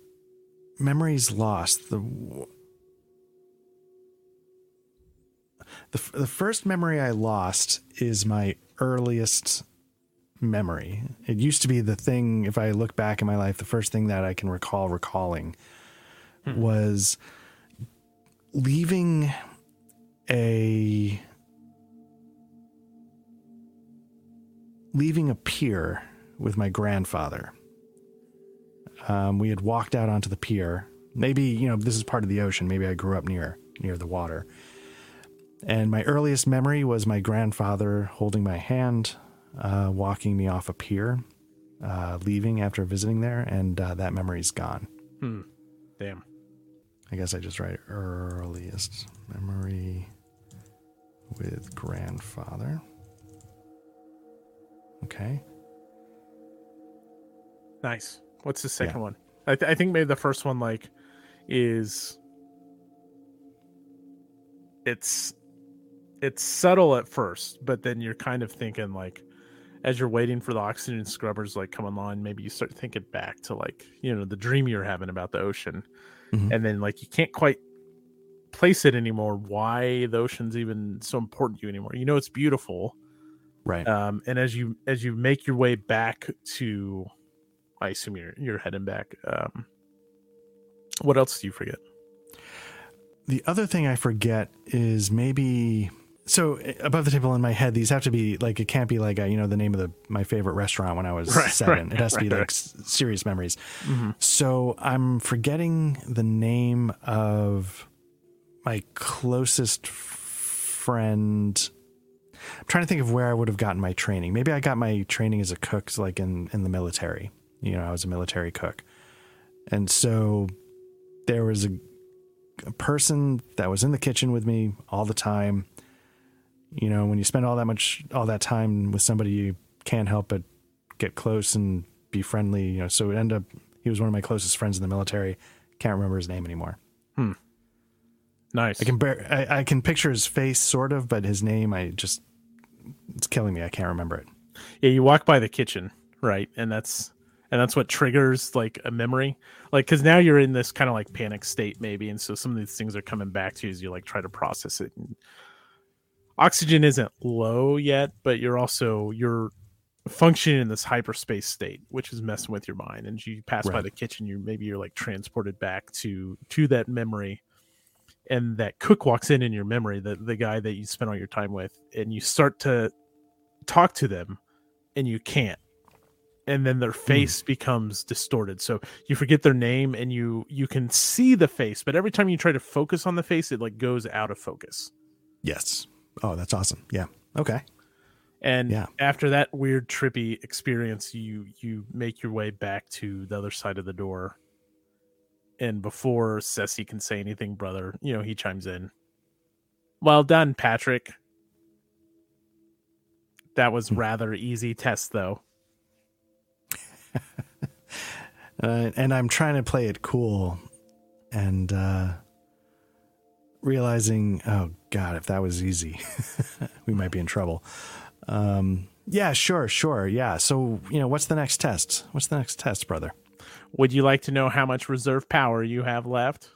Speaker 1: Memories lost. The the the first memory I lost is my earliest memory. It used to be the thing. If I look back in my life, the first thing that I can recall recalling was leaving a leaving a pier with my grandfather. Um, we had walked out onto the pier. Maybe you know this is part of the ocean. Maybe I grew up near near the water. And my earliest memory was my grandfather holding my hand, uh, walking me off a pier, uh, leaving after visiting there, and uh, that memory's gone.
Speaker 2: Hmm. Damn.
Speaker 1: I guess I just write earliest memory with grandfather. Okay.
Speaker 2: Nice. What's the second
Speaker 1: Yeah.
Speaker 2: one? I, th- I think maybe the first one like is it's it's subtle at first, but then you're kind of thinking like as you're waiting for the oxygen scrubbers like come online, maybe you start thinking back to like you know the dream you're having about the ocean,
Speaker 1: Mhm.
Speaker 2: and then like you can't quite place it anymore. Why the ocean's even so important to you anymore? You know it's beautiful,
Speaker 1: Right.
Speaker 2: um, and as you as you make your way back to i assume you're you're heading back um, what else do you forget
Speaker 1: The other thing I forget is maybe so uh, above the table in my head. These have to be like it can't be like uh you know the name of the my favorite restaurant when I was
Speaker 2: Right,
Speaker 1: seven.
Speaker 2: right,
Speaker 1: it has to be
Speaker 2: right,
Speaker 1: like serious memories.
Speaker 2: mm-hmm.
Speaker 1: So I'm forgetting the name of my closest friend. I'm trying to think of where I would have gotten my training. Maybe I got my training as a cook, like in in the military. You know, I was a military cook, and so there was a, a person that was in the kitchen with me all the time. You know, when you spend all that much all that time with somebody, you can't help but get close and be friendly. You know, so it ended up he was one of my closest friends in the military. Can't remember his name anymore. Hmm.
Speaker 2: Nice
Speaker 1: I can bear, I, I can picture his face sort of, but his name I just it's killing me. I can't remember it.
Speaker 2: yeah you walk by the kitchen right? And that's and that's what triggers like a memory. Like because now you're in this kind of like panic state maybe and so some of these things are coming back to you as you like try to process it. And oxygen isn't low yet but you're also you're functioning in this hyperspace state which is messing with your mind. And you pass by the kitchen you maybe you're like transported back to to that memory. And that cook walks in in your memory the the guy that you spent all your time with and you start to talk to them and you can't and then their hmm. face becomes distorted so you forget their name and you you can see the face but every time you try to focus on the face it like goes out of focus
Speaker 1: Yes. Oh, that's awesome. Yeah. Okay.
Speaker 2: and
Speaker 1: Yeah.
Speaker 2: after that weird trippy experience you you make your way back to the other side of the door and before Ceci can say anything brother you know he chimes in well done patrick that was rather easy test though
Speaker 1: uh, and I'm trying to play it cool, and uh, realizing, oh God, if that was easy, we might be in trouble. Um, yeah, sure, sure, yeah. So you know, what's the next test? What's the next test, brother?
Speaker 2: Would you like to know how much reserve power you have left?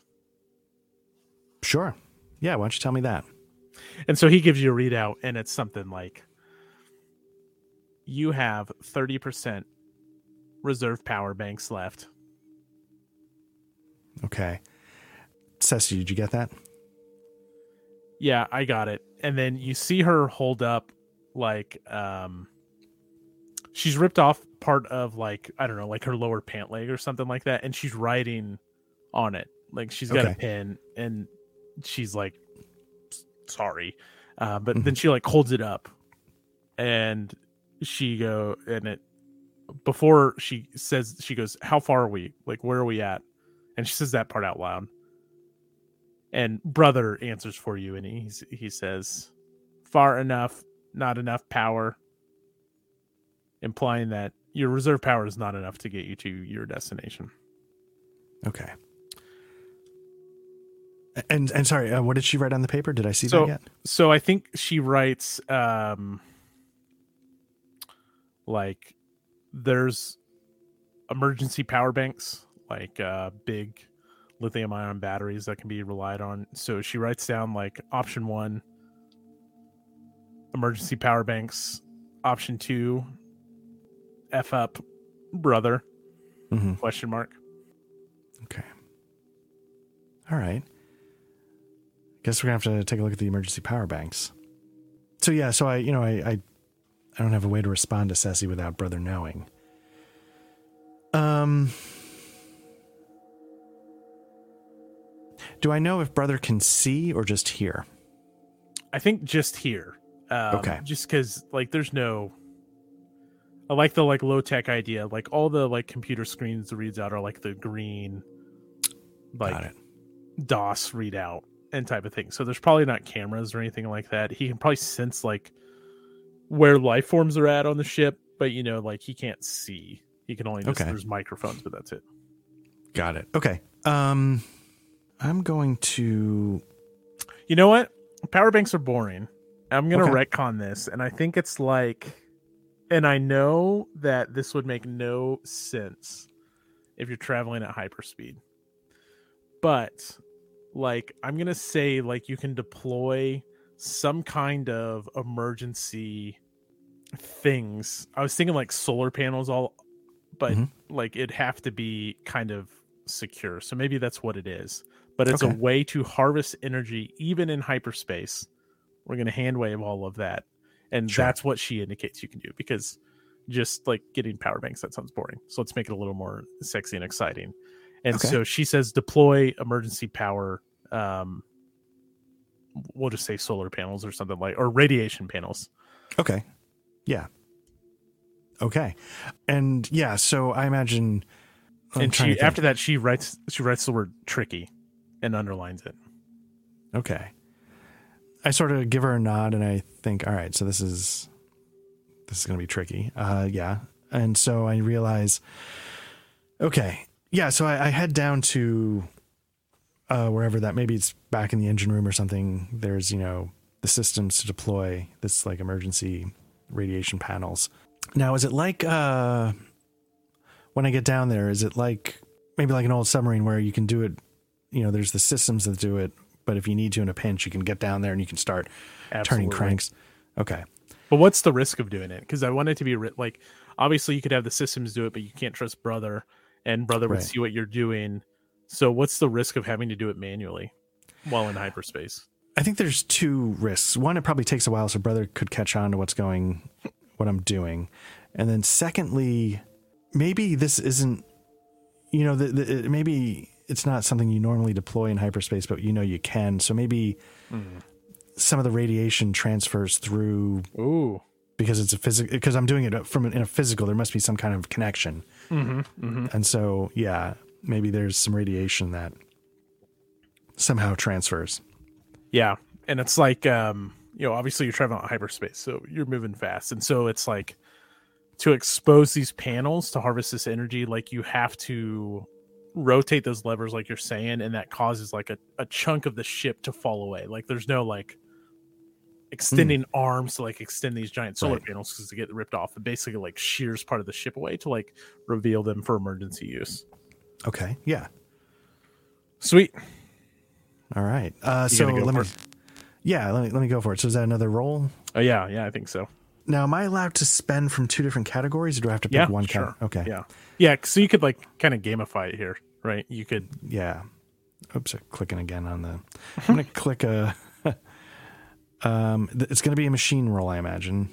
Speaker 1: Sure. Yeah, why don't you tell me that?
Speaker 2: And so he gives you a readout, and it's something like you have 30% reserve power banks left.
Speaker 1: Okay. Ceci, did you get that?
Speaker 2: Yeah, I got it. And then you see her hold up like um she's ripped off part of like I don't know, like her lower pant leg or something like that and she's writing on it. Like she's got
Speaker 1: Okay.
Speaker 2: a pin and she's like sorry. Uh, but
Speaker 1: Mhm.
Speaker 2: then she like holds it up and she go and it before she says she goes how far are we like where are we at and she says that part out loud and brother answers for you and he's, he says far enough not enough power implying that your reserve power is not enough to get you to your destination
Speaker 1: Okay. And and sorry, uh, what did she write on the paper? Did I see
Speaker 2: So-
Speaker 1: that yet?
Speaker 2: so i think she writes um like there's emergency power banks like uh big lithium ion batteries that can be relied on so she writes down like option 1 emergency power banks option 2 f up brother
Speaker 1: hmm
Speaker 2: question mark
Speaker 1: Okay. All right. Guess we're gonna have to take a look at the emergency power banks. So yeah, so I, you know, I, I, I don't have a way to respond to Ceci without brother knowing. Um, do I know if brother can see or just hear?
Speaker 2: I think just hear. Um,
Speaker 1: Okay.
Speaker 2: Just because, like, there's no. I like the like low tech idea. Like all the like computer screens reads out are like the green, like. DOS readout and type of thing. So there's probably not cameras or anything like that. He can probably sense like where life forms are at on the ship, but you know, like he can't see. He can only just
Speaker 1: Okay.
Speaker 2: there's microphones, but that's it.
Speaker 1: Got it. Okay. Um, I'm going to.
Speaker 2: You know what? Power banks are boring. I'm gonna
Speaker 1: Okay.
Speaker 2: retcon this, and I think it's like, and I know that this would make no sense if you're traveling at hyperspeed, but like I'm gonna say like you can deploy some kind of emergency things. I was thinking like solar panels, all, but
Speaker 1: Mhm.
Speaker 2: like it'd have to be kind of secure. So maybe that's what it is. But it's
Speaker 1: Okay.
Speaker 2: a way to harvest energy even in hyperspace. We're going to hand wave all of that. And
Speaker 1: Sure.
Speaker 2: that's what she indicates you can do because just like getting power banks, that sounds boring. So let's make it a little more sexy and exciting. And
Speaker 1: Okay.
Speaker 2: so she says deploy emergency power. Um, we'll just say solar panels or something like, or radiation panels.
Speaker 1: Okay. Yeah. Okay. And yeah, so I imagine. I'm
Speaker 2: and she after that she writes she writes the word tricky and underlines it.
Speaker 1: Okay. I sort of give her a nod and I think, all right, so this is this is going to be tricky. Uh yeah. And so I realize okay. Yeah, so I, I head down to uh wherever that maybe it's back in the engine room or something. There's, you know, the systems to deploy this like emergency radiation panels. Now, is it like uh when I get down there, is it like maybe like an old submarine where you can do it, you know, there's the systems that do it, but if you need to in a pinch, you can get down there and you can start turning cranks. Okay.
Speaker 2: But what's the risk of doing it? Because I want it to be ri- like obviously you could have the systems do it, but you can't trust brother, and brother would
Speaker 1: Right.
Speaker 2: see what you're doing. So what's the risk of having to do it manually while in hyperspace?
Speaker 1: I think there's two risks. One, it probably takes a while, so brother could catch on to what's going, what I'm doing, and then secondly, maybe this isn't, you know, the, the, maybe it's not something you normally deploy in hyperspace, but you know you can. So maybe some of the radiation transfers through
Speaker 2: Ooh.
Speaker 1: because it's a physical. Because I'm doing it from in a physical, there must be some kind of connection,
Speaker 2: Mm-hmm, mm-hmm.
Speaker 1: and so yeah, maybe there's some radiation that somehow transfers.
Speaker 2: Yeah, and it's like um, you know, obviously you're traveling out hyperspace, so you're moving fast, and so it's like to expose these panels to harvest this energy, like you have to rotate those levers, like you're saying, and that causes like a, a chunk of the ship to fall away. Like there's no like extending arms to like extend these giant solar
Speaker 1: Right.
Speaker 2: panels because they get ripped off. It basically like shears part of the ship away to like reveal them for emergency use.
Speaker 1: Okay. Yeah.
Speaker 2: Sweet.
Speaker 1: All right. Uh, so
Speaker 2: go
Speaker 1: let me.
Speaker 2: it?
Speaker 1: Yeah, let me let me go for it. So is that another roll?
Speaker 2: Oh yeah, yeah, I think so.
Speaker 1: Now, am I allowed to spend from two different categories, or do I have to pick
Speaker 2: Yeah,
Speaker 1: one
Speaker 2: sure.
Speaker 1: cat- Okay.
Speaker 2: Yeah, yeah. So you could like kind of gamify it here, right? You could.
Speaker 1: Yeah. Oops, I'm clicking again on the. I'm gonna click a. um, it's gonna be a machine roll, I imagine.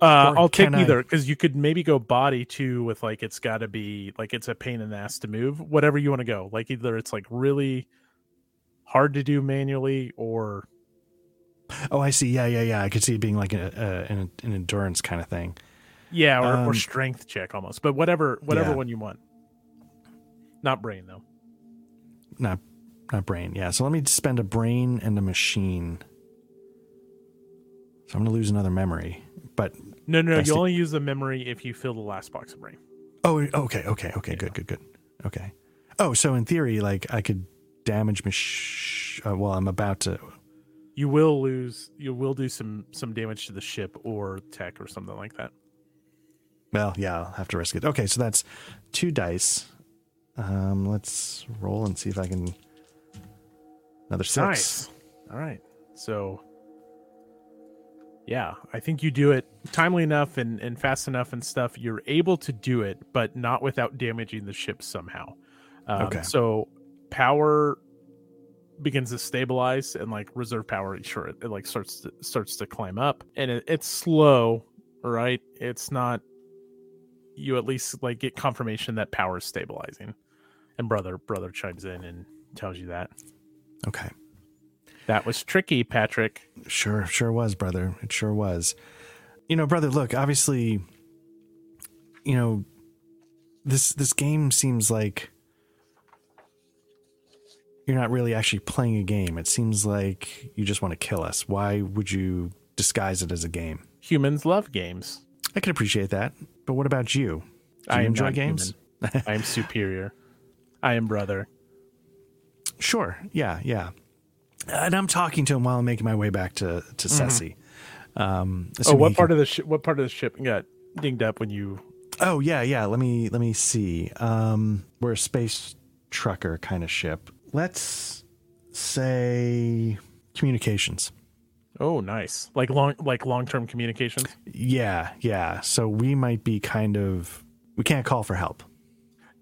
Speaker 2: Uh, I'll take
Speaker 1: I-
Speaker 2: either because you could maybe go body too with like it's got to be like it's a pain in the ass to move. Whatever you want to go, like either it's like really hard to do manually or
Speaker 1: Oh, I see. Yeah, yeah, yeah. I could see it being like a, a, an, an endurance kind of thing.
Speaker 2: yeah, or, or
Speaker 1: Um,
Speaker 2: strength check almost. But whatever, whatever
Speaker 1: Yeah.
Speaker 2: one you want. Not brain though.
Speaker 1: Not, not brain. Yeah. So let me spend a brain and a machine. So I'm gonna lose another memory. But
Speaker 2: No, no, no. You only use the memory if you fill the last box of brain.
Speaker 1: oh, okay, okay, okay. Good, good, good. Okay. Oh, so in theory, like I could damage mach. Uh, well, I'm about to.
Speaker 2: You will lose. You will do some some damage to the ship or tech or something like that.
Speaker 1: Well, yeah, I'll have to risk it. Okay, so that's two dice. Um, let's roll and see if I can. Another six.
Speaker 2: Nice. All right. So, yeah, I think you do it timely enough and, and fast enough and stuff. You're able to do it, but not without damaging the ship somehow. Um,
Speaker 1: Okay.
Speaker 2: So, power begins to stabilize and like reserve power sure it, it like starts to starts to climb up and it, it's slow right it's not you at least like get confirmation that power is stabilizing and brother brother chimes in and tells you that
Speaker 1: Okay.
Speaker 2: That was tricky, Patrick.
Speaker 1: Sure, sure was, brother. It sure was. You know, brother, look, obviously, you know, this this game seems like you're not really actually playing a game. It seems like you just want to kill us. Why would you disguise it as a game?
Speaker 2: Humans love games.
Speaker 1: I can appreciate that. But what about you? Do
Speaker 2: I
Speaker 1: you
Speaker 2: am
Speaker 1: enjoy games?
Speaker 2: I am superior. I am brother.
Speaker 1: Sure. Yeah, yeah. And I'm talking to him while I'm making my way back to to Ceci. Um,
Speaker 2: Oh, what part
Speaker 1: can-
Speaker 2: of the sh- what part of the ship got dinged up when you?
Speaker 1: Oh yeah, yeah. Let me let me see. Um, we're a space trucker kind of ship. Let's say communications.
Speaker 2: Oh, nice. Like long like long term communications.
Speaker 1: Yeah, yeah. So we might be kind of we can't call for help.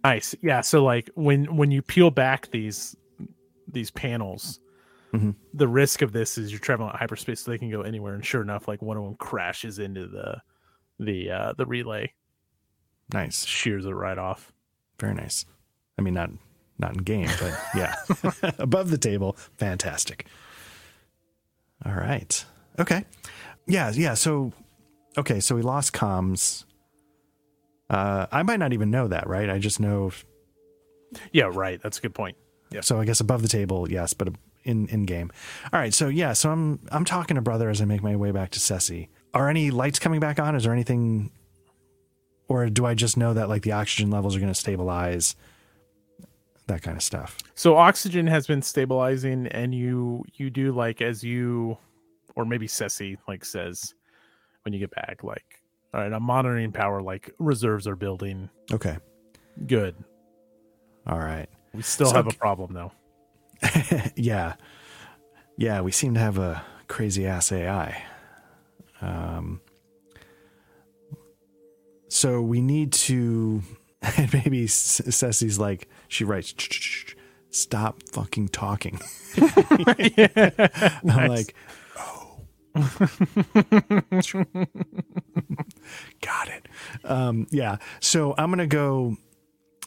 Speaker 2: Nice. Yeah. So like when when you peel back these these panels,
Speaker 1: Mhm.
Speaker 2: the risk of this is you're traveling at hyperspace, so they can go anywhere. And sure enough, like one of them crashes into the the uh the relay,
Speaker 1: Nice,
Speaker 2: shears it right off.
Speaker 1: very nice. I mean, not not in game, but yeah, above the table, fantastic. All right. Okay. Yeah, yeah. So, okay. So we lost comms. Uh, I might not even know that, right? I just know
Speaker 2: Yeah. Right. That's a good point. Yeah.
Speaker 1: So I guess above the table, yes, but in in game. All right, so yeah, so I'm I'm talking to brother as I make my way back to Ceci. Are any lights coming back on? Is there anything, or do I just know that like the oxygen levels are going to stabilize? That kind of stuff.
Speaker 2: So oxygen has been stabilizing, and you you do like as you, or maybe Ceci like says when you get back, like, all right, I'm monitoring power. Like reserves are building.
Speaker 1: Okay.
Speaker 2: Good.
Speaker 1: All right.
Speaker 2: We still
Speaker 1: So-
Speaker 2: have a problem though.
Speaker 1: yeah. Yeah, we seem to have a crazy ass AI. Um, so we need to, and maybe Ceci's like, she writes, stop fucking talking. I'm like, oh. Got it. Um, yeah. So I'm going to go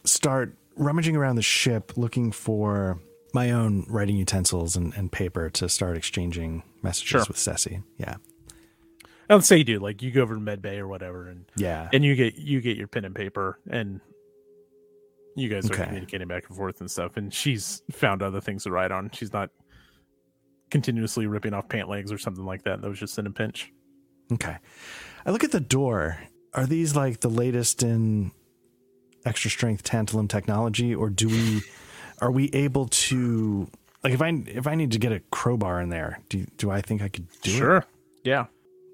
Speaker 1: start rummaging around the ship looking for my own writing utensils and, and paper to start exchanging messages
Speaker 2: Sure.
Speaker 1: with Ceci. Yeah.
Speaker 2: let's say you do like you go over to med bay or whatever and
Speaker 1: Yeah.
Speaker 2: and you get you get your pen and paper and you guys are
Speaker 1: Okay.
Speaker 2: communicating back and forth and stuff and she's found other things to write on she's not continuously ripping off pant legs or something like that that was just in a pinch
Speaker 1: Okay. I look at the door. Are these like the latest in extra strength tantalum technology, or do we are we able to like if I if I need to get a crowbar in there, do do I think I could do it?
Speaker 2: Sure. Yeah.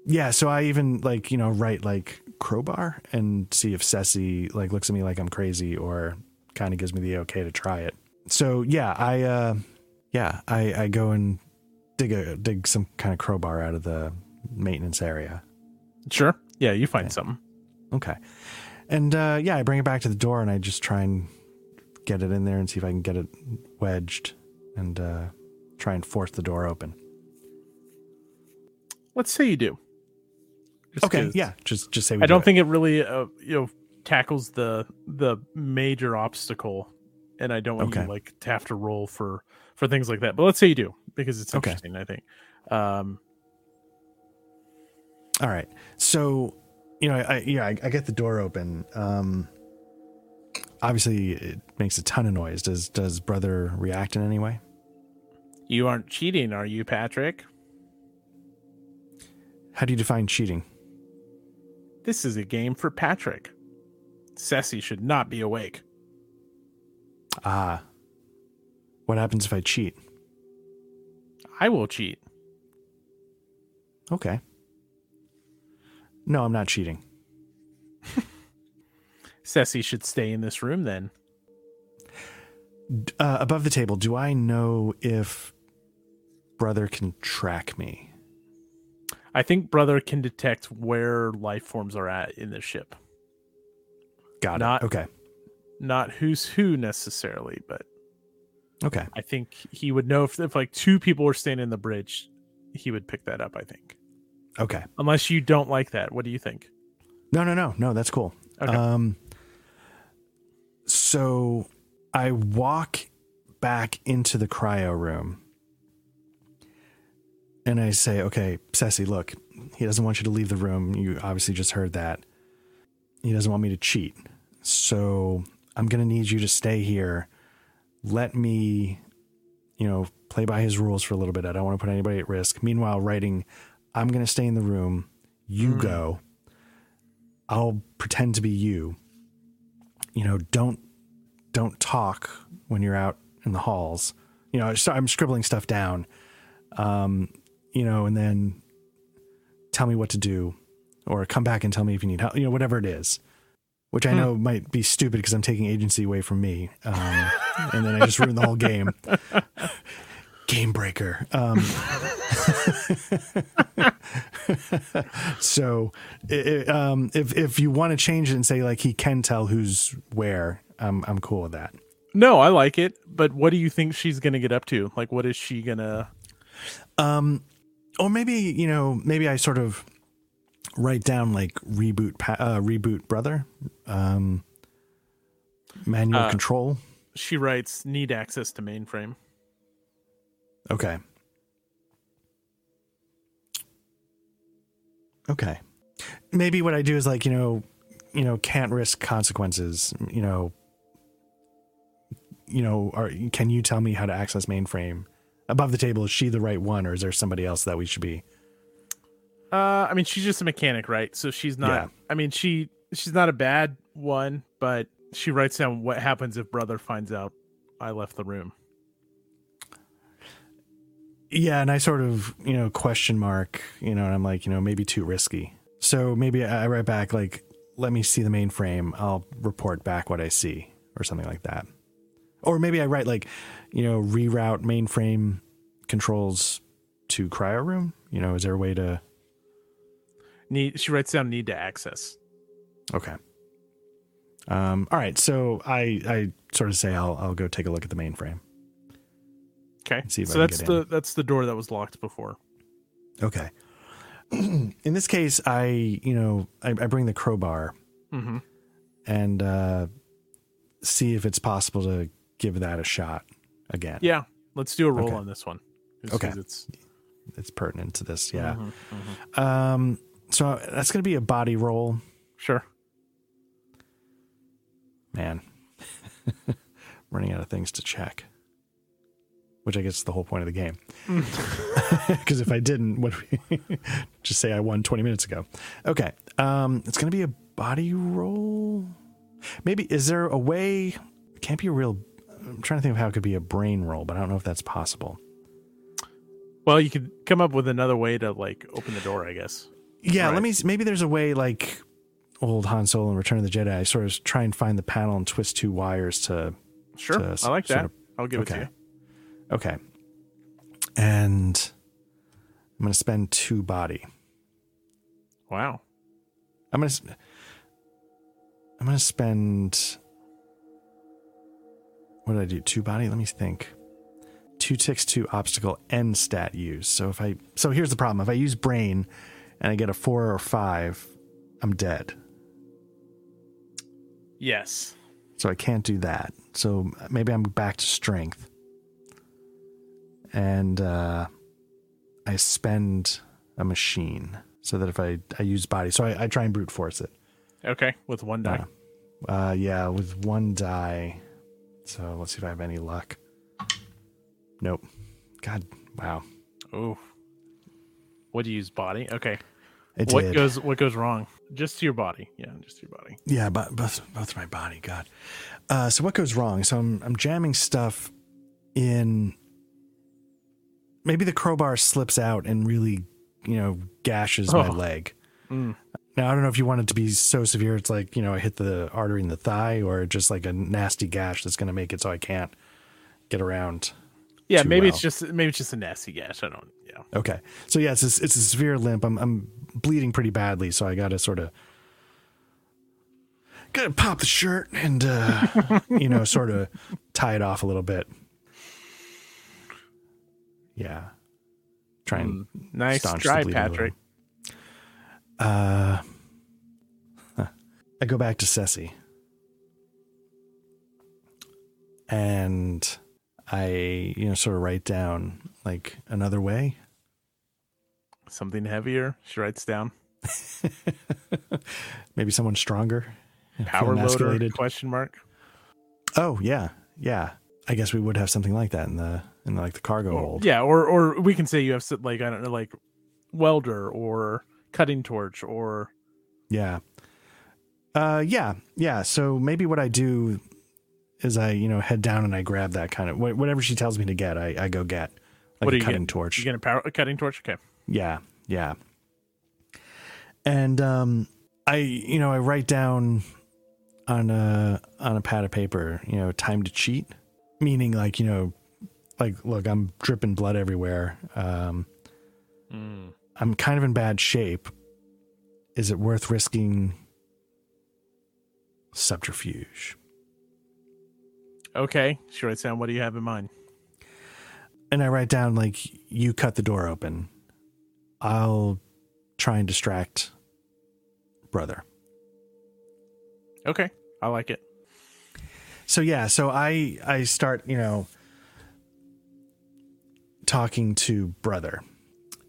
Speaker 1: Yeah, so I even like, you know, write like crowbar and see if Ceci like looks at me like I'm crazy or kind of gives me the okay to try it. So yeah, I uh yeah, I I go and dig a dig some kind of crowbar out of the maintenance area.
Speaker 2: Sure. Yeah, you find something.
Speaker 1: Okay. And uh yeah, I bring it back to the door and I just try and get it in there and see if I can get it wedged and uh try and force the door open.
Speaker 2: Let's say you do. Just
Speaker 1: Okay, yeah, just just say we
Speaker 2: I
Speaker 1: do
Speaker 2: don't
Speaker 1: it.
Speaker 2: think it really uh, you know tackles the the major obstacle and I don't want
Speaker 1: Okay.
Speaker 2: you like to have to roll for for things like that. But let's say you do because it's
Speaker 1: Okay.
Speaker 2: interesting, I think. Um
Speaker 1: All right. So, you know, I, yeah, I, I get the door open. Um, obviously, it makes a ton of noise. Does does brother react in any way?
Speaker 2: you aren't cheating, are you, Patrick?
Speaker 1: How do you define cheating?
Speaker 2: This is a game for Patrick. Ceci should not be awake.
Speaker 1: Ah, what happens if I cheat?
Speaker 2: I will cheat.
Speaker 1: Okay. No, I'm not cheating.
Speaker 2: Ceci should stay in this room then.
Speaker 1: Uh, above the table, do I know if brother can track me?
Speaker 2: I think brother can detect where life forms are at in the ship.
Speaker 1: Got
Speaker 2: Not-
Speaker 1: it. Okay.
Speaker 2: Not who's who necessarily, but
Speaker 1: Okay.
Speaker 2: I think he would know if, if like two people were standing in the bridge, he would pick that up, I think.
Speaker 1: Okay.
Speaker 2: Unless you don't like that. What do you think?
Speaker 1: No, no, no, no. That's cool.
Speaker 2: Okay.
Speaker 1: Um, so I walk back into the cryo room and I say, okay, Ceci, look, he doesn't want you to leave the room. You obviously just heard that. He doesn't want me to cheat. So I'm going to need you to stay here. Let me, you know, play by his rules for a little bit. I don't want to put anybody at risk. Meanwhile, writing, I'm going to stay in the room. You
Speaker 2: Mm.
Speaker 1: go. I'll pretend to be you. You know, don't don't talk when you're out in the halls. You know, I'm scribbling stuff down. Um, you know, and then tell me what to do, or come back and tell me if you need help. You know, whatever it is, which I
Speaker 2: Hmm.
Speaker 1: know might be stupid because I'm taking agency away from me, um, and then I just ruined the whole game. Game breaker. Um, so, i i- um, if if you want to change it and say like he can tell who's where, I'm I'm cool with that.
Speaker 2: No, I like it, but what do you think she's gonna get up to? Like what is she gonna
Speaker 1: Um, or maybe you know, maybe I sort of write down like reboot, uh, reboot brother, um, manual
Speaker 2: Uh,
Speaker 1: control.
Speaker 2: she writes need access to mainframe.
Speaker 1: Okay. Okay. Maybe what I do is like, you know, you know, can't risk consequences, you know, you know, are can you tell me how to access mainframe? Above the table, is she the right one or is there somebody else that we should be?
Speaker 2: Uh I mean she's just a mechanic, right? So she's not
Speaker 1: Yeah.
Speaker 2: I mean she she's not a bad one, but she writes down what happens if brother finds out I left the room.
Speaker 1: Yeah, and I sort of, you know, question mark, you know, and I'm like, you know, maybe too risky. So maybe I write back like, let me see the mainframe. I'll report back what I see or something like that. Or maybe I write like, you know, reroute mainframe controls to cryo room. You know, is there a way to?
Speaker 2: Need she writes down need to access.
Speaker 1: Okay. Um. All right. So I I sort of say I'll I'll go take a look at the mainframe.
Speaker 2: Okay.
Speaker 1: See
Speaker 2: so that's the
Speaker 1: in.
Speaker 2: that's the door that was locked before.
Speaker 1: Okay. In this case, I you know I, I bring the crowbar
Speaker 2: Mm-hmm.
Speaker 1: and uh, see if it's possible to give that a shot again.
Speaker 2: Yeah. Let's do a roll
Speaker 1: Okay.
Speaker 2: on this one.
Speaker 1: Okay.
Speaker 2: It's
Speaker 1: It's pertinent to this. Yeah.
Speaker 2: Mhm, mhm.
Speaker 1: Um. So that's going to be a body roll,
Speaker 2: Sure.
Speaker 1: man. Running out of things to check, which I guess is the whole point of the game. Because if I didn't, what just say I won twenty minutes ago? Okay. Um, it's gonna be a body roll. Maybe is there a way? It can't be a real. I'm trying to think of how it could be a brain roll, but I don't know if that's possible.
Speaker 2: Well, you could come up with another way to like open the door, I guess.
Speaker 1: Yeah,
Speaker 2: Right.
Speaker 1: let me. Maybe there's a way like old Han Solo in Return of the Jedi. Sort of try and find the panel and twist two wires to.
Speaker 2: Sure,
Speaker 1: To
Speaker 2: I like that.
Speaker 1: of-
Speaker 2: I'll give it to you.
Speaker 1: Okay. And I'm gonna spend two body.
Speaker 2: Wow.
Speaker 1: I'm gonna. s- I'm gonna spend. What did I do? Two body. Let me think. Two ticks, two obstacle, and stat use. So if I, so here's the problem: if I use brain, and I get a four or five, I'm dead.
Speaker 2: Yes.
Speaker 1: So I can't do that. So maybe I'm back to strength. And uh, I spend a machine so that if I, I use body, so I, I try and brute force it.
Speaker 2: Okay, with one die.
Speaker 1: Uh, yeah, with one die. So let's see if I have any luck. Nope. God, wow.
Speaker 2: Oh. What do you use? Body. Okay.
Speaker 1: It
Speaker 2: what
Speaker 1: did.
Speaker 2: goes What goes wrong? Just to your body. Yeah, just to your body.
Speaker 1: Yeah, but both both my body. God. Uh, so what goes wrong? So I'm I'm jamming stuff in. Maybe the crowbar slips out and really, you know, gashes my
Speaker 2: Oh.
Speaker 1: leg.
Speaker 2: Mm.
Speaker 1: Now I don't know if you want it to be so severe. It's like you know I hit the artery in the thigh, or just like a nasty gash that's going to make it so I can't get around.
Speaker 2: Yeah, maybe
Speaker 1: well.
Speaker 2: it's just maybe it's just a nasty gash. I don't. Yeah.
Speaker 1: Okay, so yeah, it's a, it's a severe limp. I'm I'm bleeding pretty badly, so I got to sort of got to pop the shirt and uh, you know sort of tie it off a little bit. Yeah, try and
Speaker 2: Nice
Speaker 1: the
Speaker 2: try,
Speaker 1: a.
Speaker 2: Patrick.
Speaker 1: Uh, huh. I go back to Ceci. And I, you know, sort of write down like another way.
Speaker 2: Something heavier. She writes down.
Speaker 1: Maybe someone stronger.
Speaker 2: Power loader? Question mark.
Speaker 1: Oh yeah, yeah. I guess we would have something like that in the in like the cargo hold.
Speaker 2: Yeah, or or we can say you have like I don't know, like welder or cutting torch or
Speaker 1: Yeah. Uh yeah. Yeah. So maybe what I do is I, you know, head down and I grab that kind of whatever she tells me to get, I, I go get. Like
Speaker 2: What
Speaker 1: a
Speaker 2: are you
Speaker 1: cutting
Speaker 2: getting?
Speaker 1: torch.
Speaker 2: you get a power a cutting torch. Okay.
Speaker 1: Yeah, yeah. And um I you know, I write down on a on a pad of paper, you know, time to cheat, meaning like, you know, like look, I'm dripping blood everywhere. Um I'm kind of in bad shape. Is it worth risking subterfuge?
Speaker 2: Okay. She writes down. What do you have in mind?
Speaker 1: And I write down like you cut the door open. I'll try and distract brother.
Speaker 2: Okay. I like it.
Speaker 1: so yeah so i i start you know talking to brother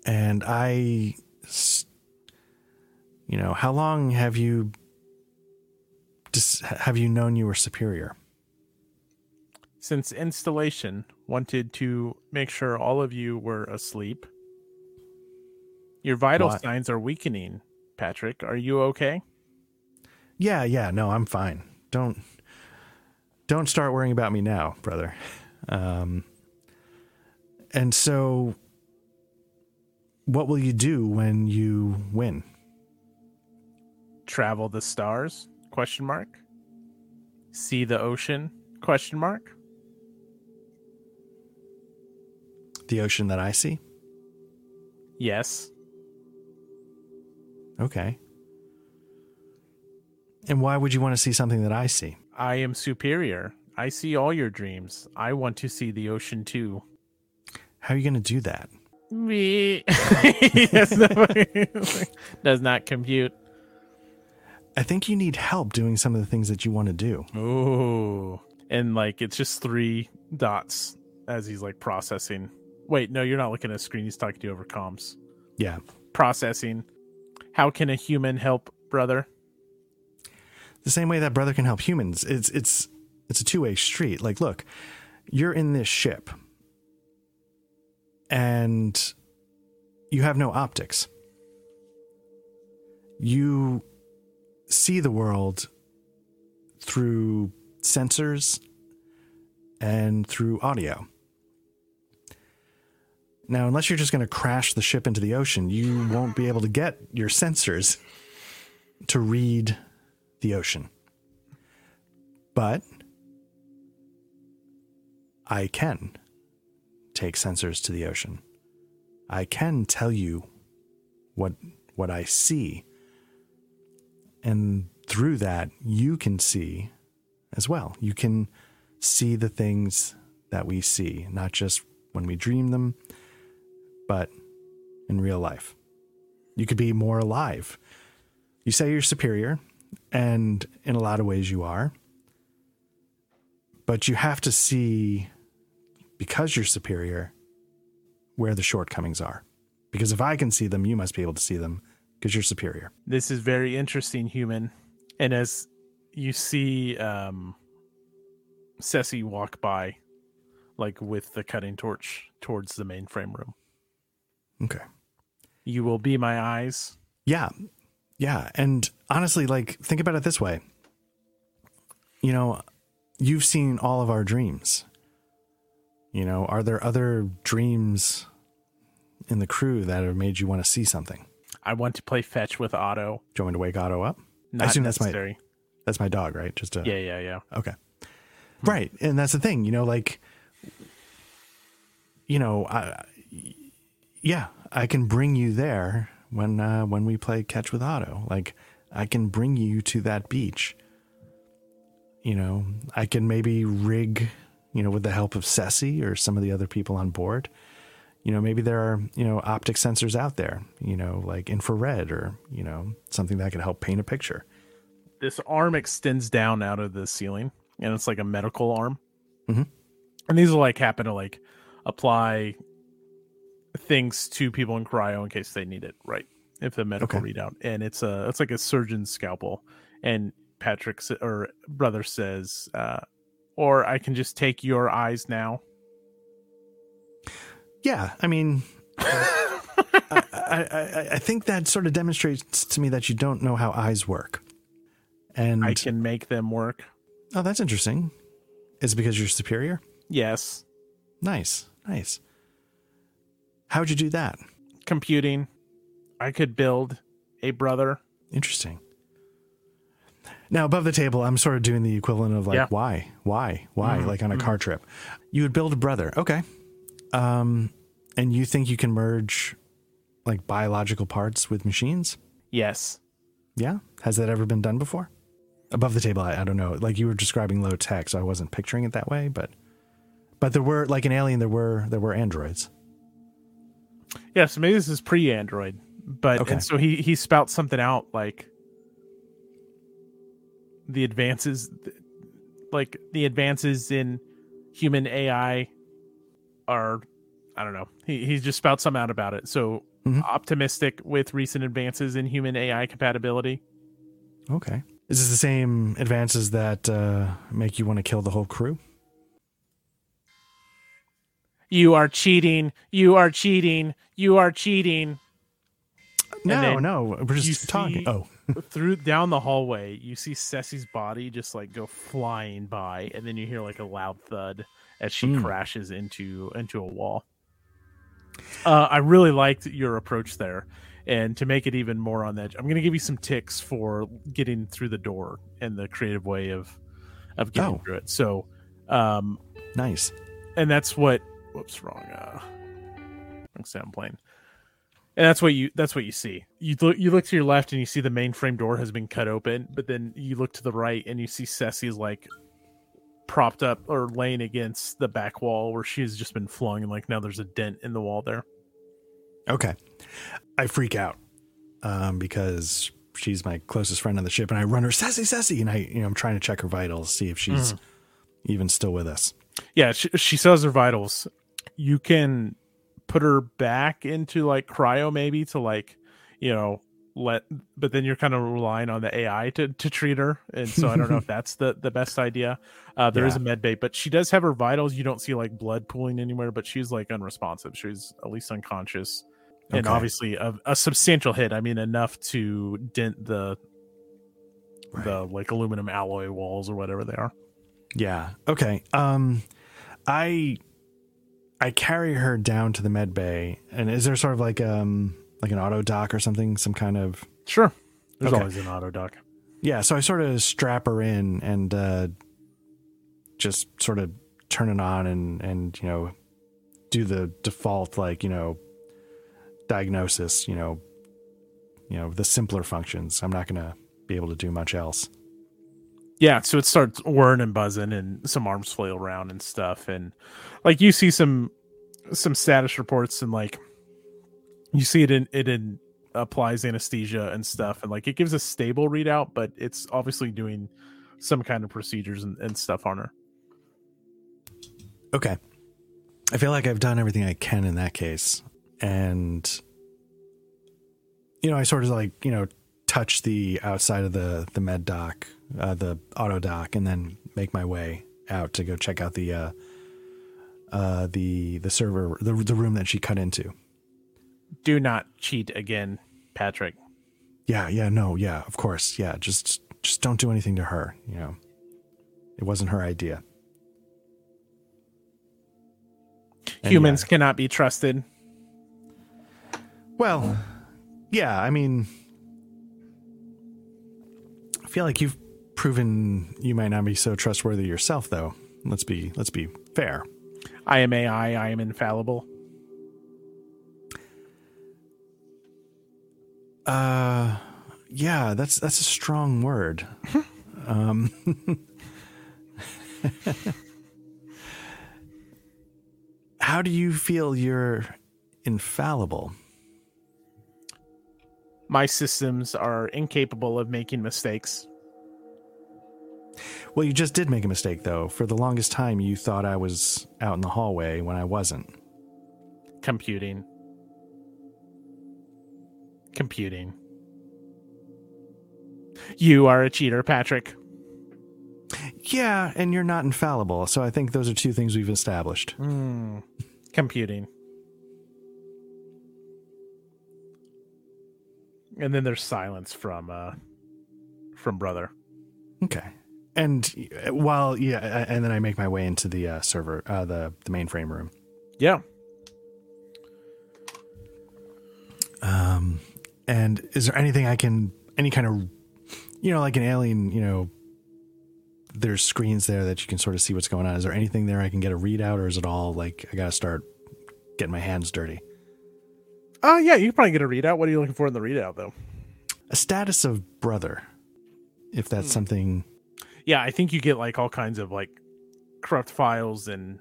Speaker 1: and I, you know how long have you have you known you were superior
Speaker 2: Since installation wanted to make sure all of you were asleep. Your vital
Speaker 1: What?
Speaker 2: signs are weakening, Patrick. Are you okay?
Speaker 1: yeah yeah no i'm fine don't don't start worrying about me now brother um and so what will you do when you win
Speaker 2: Travel the stars? Question mark. See the ocean? Question mark.
Speaker 1: the ocean that i see
Speaker 2: Yes.
Speaker 1: Okay. And why would you want to see something that I see?
Speaker 2: I am superior. I see all your dreams. I want to see the ocean too.
Speaker 1: How are you going to do that?
Speaker 2: Me does not compute.
Speaker 1: I think you need help doing some of the things that you want to do.
Speaker 2: Ooh. And like it's just three dots as he's like processing. Wait, no, you're not looking at a screen. He's talking to you over comms.
Speaker 1: Yeah.
Speaker 2: Processing. How can a human help, brother?
Speaker 1: The same way that brother can help humans. It's it's it's a two-way street. Like, look, you're in this ship and you have no optics. you see the world through sensors and through audio. Now, unless you're just going to crash the ship into the ocean, you won't be able to get your sensors to read the ocean. But I can take sensors to the ocean. I can tell you what what I see. And through that, you can see as well. You can see the things that we see, not just when we dream them, but in real life. You could be more alive. You say you're superior, and in a lot of ways you are. But you have to see, because you're superior, where the shortcomings are. Because if I can see them, you must be able to see them because you're superior.
Speaker 2: This is very interesting, human. And as you see um Ceci walk by, like with the cutting torch towards the mainframe room.
Speaker 1: Okay.
Speaker 2: You will be my eyes.
Speaker 1: Yeah. Yeah. And honestly, like, think about it this way. You know, you've seen all of our dreams. You know, are there other dreams in the crew that have made you want to see something?
Speaker 2: I want to play fetch with Otto.
Speaker 1: Do you want me to wake Otto up?
Speaker 2: Not
Speaker 1: assume that's my-
Speaker 2: necessary.
Speaker 1: That's my dog, right? Just a,
Speaker 2: Yeah, yeah, yeah.
Speaker 1: Okay. Right. And that's the thing, you know, like, you know, I, yeah, I can bring you there when, uh, when we play catch with Otto. Like, I can bring you to that beach. You know, I can maybe rig, you know, with the help of Ceci or some of the other people on board. You know, maybe there are, you know, optic sensors out there, you know, like infrared or, you know, something that could help paint a picture.
Speaker 2: This arm extends down out of the ceiling, and it's like a medical arm.
Speaker 1: Mhm.
Speaker 2: And these will like happen to like apply things to people in cryo in case they need it, right? If the medical
Speaker 1: Okay.
Speaker 2: readout, and it's a it's like a surgeon's scalpel, and Patrick or brother says, uh, or I can just take your eyes now.
Speaker 1: Yeah, I mean, I, I, I- I think that sort of demonstrates to me that you don't know how eyes work. And
Speaker 2: I can make them work.
Speaker 1: oh, that's interesting. Is it because you're superior?
Speaker 2: Yes,
Speaker 1: Nice, nice. How'd you do that?
Speaker 2: computing. I could build a brother.
Speaker 1: Interesting. Now, above the table, I'm sort of doing the equivalent of like,
Speaker 2: Yeah.
Speaker 1: why, why, why,
Speaker 2: Mhm,
Speaker 1: like on a car trip. You would build a brother, okay? Um, and you think you can merge like biological parts with machines?
Speaker 2: Yes.
Speaker 1: Yeah. Has that ever been done before? Above the table, I, I don't know. Like you were describing low tech, so I wasn't picturing it that way, but but there were like an alien there were there were androids.
Speaker 2: Yeah, so maybe this is pre-Android, but
Speaker 1: Okay.
Speaker 2: and so he he spouts something out like the advances, like the advances in human AI are, I don't know. He he just spouts some out about it. So
Speaker 1: Mhm.
Speaker 2: optimistic with recent advances in human AI compatibility.
Speaker 1: Okay. Is this the same advances that uh, make you want to kill the whole crew?
Speaker 2: You are cheating. You are cheating. You are cheating.
Speaker 1: No, no, we're just talking.
Speaker 2: see-
Speaker 1: Oh,
Speaker 2: through down the hallway, you see Ceci's body just like go flying by, and then you hear like a loud thud as she
Speaker 1: Mm.
Speaker 2: crashes into into a wall. Uh, I really liked your approach there, and to make it even more on edge, I'm going to give you some ticks for getting through the door and the creative way of of getting
Speaker 1: Oh.
Speaker 2: through it. So, um,
Speaker 1: nice.
Speaker 2: and that's what whoops wrong uh wrong sound plane and that's what you that's what you see you look you look to your left and you see the mainframe door has been cut open but then you look to the right and you see Ceci's like propped up or laying against the back wall where she's just been flung and like now there's a dent in the wall there
Speaker 1: Okay. I freak out um, because she's my closest friend on the ship, and I run her, Sassy, Sassy, and I, you know, I'm trying to check her vitals, see if she's
Speaker 2: Mm-hmm.
Speaker 1: even still with us.
Speaker 2: yeah she, she says her vitals you can put her back into like cryo maybe to like you know let but then you're kind of relying on the ai to, to treat her and so i don't know if that's the the best idea uh there is
Speaker 1: Yeah.
Speaker 2: a med bay but she does have her vitals you don't see like blood pooling anywhere but she's like unresponsive she's at least unconscious and obviously a, a substantial hit. I mean, enough to dent the the like aluminum alloy walls or whatever they are.
Speaker 1: Yeah. Okay. Um, I I carry her down to the med bay, and is there sort of like um like an auto dock or something, some kind of
Speaker 2: Sure, there's
Speaker 1: Okay.
Speaker 2: always an auto dock.
Speaker 1: yeah. So I sort of strap her in and uh, just sort of turn it on and and you know do the default like you know diagnosis. You know, you know the simpler functions. I'm not gonna be able to do much else.
Speaker 2: Yeah, so it starts whirring and buzzing, and some arms flail around and stuff, and like you see some some status reports, and like you see it in it in applies anesthesia and stuff, and like it gives a stable readout, but it's obviously doing some kind of procedures and, and stuff on her.
Speaker 1: Okay. I feel like I've done everything I can in that case. And, you know, I sort of like, you know, touch the outside of the, the med dock, uh, the auto dock, and then make my way out to go check out the, uh, uh, the, the server, the, the room that she cut into.
Speaker 2: Do not cheat again, Patrick.
Speaker 1: Yeah. Yeah. No. Yeah. Of course. Yeah. Just, just don't do anything to her. You know, it wasn't her idea. And
Speaker 2: Humans
Speaker 1: yeah.
Speaker 2: cannot be trusted.
Speaker 1: Well, yeah, I mean, I feel like you've proven you might not be so trustworthy yourself, though. Let's be let's be fair.
Speaker 2: I am AI. I am infallible.
Speaker 1: Uh, yeah, that's that's a strong word. um, how do you feel you're infallible?
Speaker 2: My systems are incapable of making mistakes.
Speaker 1: Well, you just did make a mistake, though. For the longest time, you thought I was out in the hallway when I wasn't.
Speaker 2: Computing. Computing. You are a cheater, Patrick.
Speaker 1: Yeah, and you're not infallible. So I think those are two things we've established.
Speaker 2: Hmm. Computing. And then there's silence from uh from brother.
Speaker 1: Okay. And uh, while yeah, uh, and then I make my way into the uh, server, uh, the the mainframe room.
Speaker 2: Yeah.
Speaker 1: Um, and is there anything I can, any kind of, you know, like an alien, you know, there's screens there that you can sort of see what's going on. Is there anything there I can get a readout, or is it all like I got to start getting my hands dirty?
Speaker 2: Oh yeah, you can probably get a readout. What are you looking for in the readout though?
Speaker 1: A status of brother, if that's
Speaker 2: Hmm.
Speaker 1: something.
Speaker 2: Yeah, I think you get like all kinds of like corrupt files and